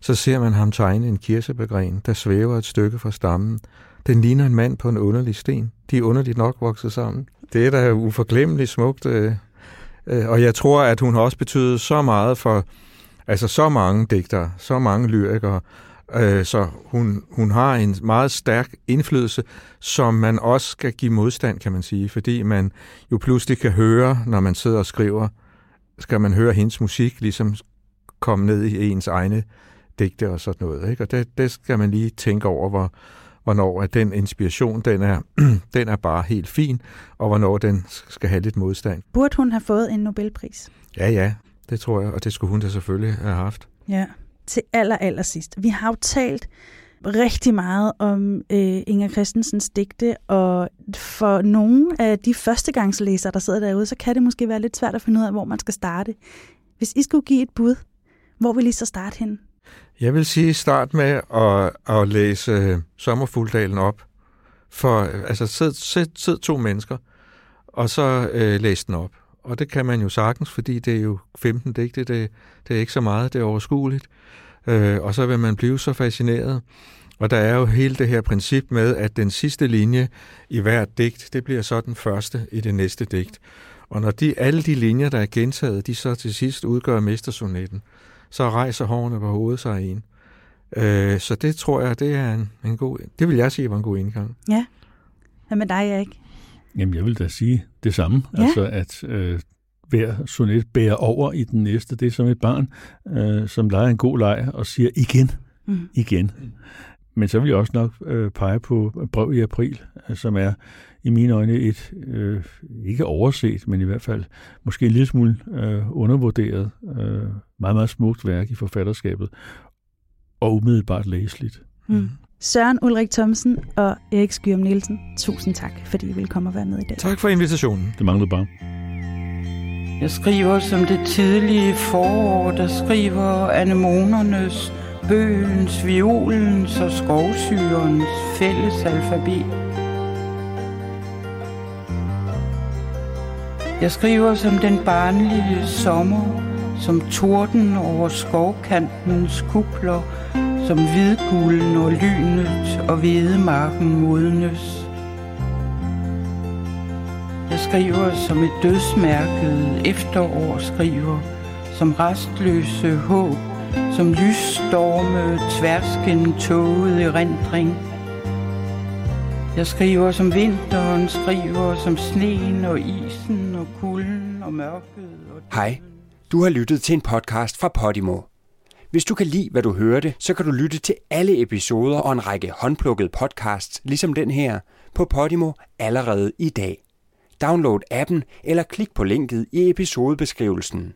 Så ser man ham tegne en kirsebærgren, der svæver et stykke fra stammen. Den ligner en mand på en underlig sten. De er underligt nok vokset sammen. Det er da uforglemmeligt smukt. Øh, øh og jeg tror, at hun har også betydet så meget for altså så mange digtere, så mange lyrikere, øh, så hun, hun har en meget stærk indflydelse, som man også skal give modstand, kan man sige, fordi man jo pludselig kan høre, når man sidder og skriver, skal man høre hendes musik ligesom komme ned i ens egne digte og sådan noget. Ikke? Og det, det skal man lige tænke over, hvor, hvornår at den inspiration, den er, [clears throat] den er bare helt fin, og hvornår den skal have lidt modstand. Burde hun have fået en Nobelpris? Ja, ja, det tror jeg, og det skulle hun da selvfølgelig have haft. Ja, til aller, aller sidst. Vi har jo talt rigtig meget om øh, Inger Christensens digte, og for nogle af de førstegangslæsere, der sidder derude, så kan det måske være lidt svært at finde ud af, hvor man skal starte. Hvis I skulle give et bud, hvor vil I så starte hen? Jeg vil sige, start med at, at læse øh, Sommerfugldalen op. For altså, sid, sid, sid to mennesker, og så øh, læs den op. Og det kan man jo sagtens, fordi det er jo 15 digte, det, det er ikke så meget, det er overskueligt. Øh, og så vil man blive så fascineret. Og der er jo hele det her princip med, at den sidste linje i hvert digt, det bliver så den første i det næste digt. Og når de, alle de linjer, der er gentaget, de så til sidst udgør mestersonetten, så rejser hårene på hovedet sig en. Øh, så det tror jeg, det er en, en god, det vil jeg sige var en god indgang. Ja. Hvad med dig, Erik? Jamen, jeg vil da sige det samme. Ja. Altså, at øh, hver sonet bærer over i den næste. Det er som et barn, øh, som leger en god leg og siger igen, mm. igen. Men så vil jeg også nok øh, pege på Brev i april, øh, som er i mine øjne et, øh, ikke overset, men i hvert fald måske en lille smule øh, undervurderet, øh, meget, meget smukt værk i forfatterskabet, og umiddelbart læseligt. Mm. Søren Ulrik Thomsen og Erik Skyrum Nielsen, tusind tak, fordi I ville komme og være med i dag. Tak for invitationen. Det manglede bare. Jeg skriver som det tidlige forår, der skriver anemonernes, bøgens, violens og skovsyrens fælles alfabet. Jeg skriver som den barnlige sommer, som torden over skovkantens kupler, som hvidgulden og lynet og hvedemarken modnes. Jeg skriver som et dødsmærket efterår skriver, som restløse håb, som lysstorme tværsken toget erindring. Jeg skriver som vinteren skriver, som sneen og isen og kulden og mørket. Og Hej, du har lyttet til en podcast fra Podimo. Hvis du kan lide, hvad du hørte, så kan du lytte til alle episoder og en række håndplukkede podcasts, ligesom den her, på Podimo allerede i dag. Download appen eller klik på linket i episodebeskrivelsen.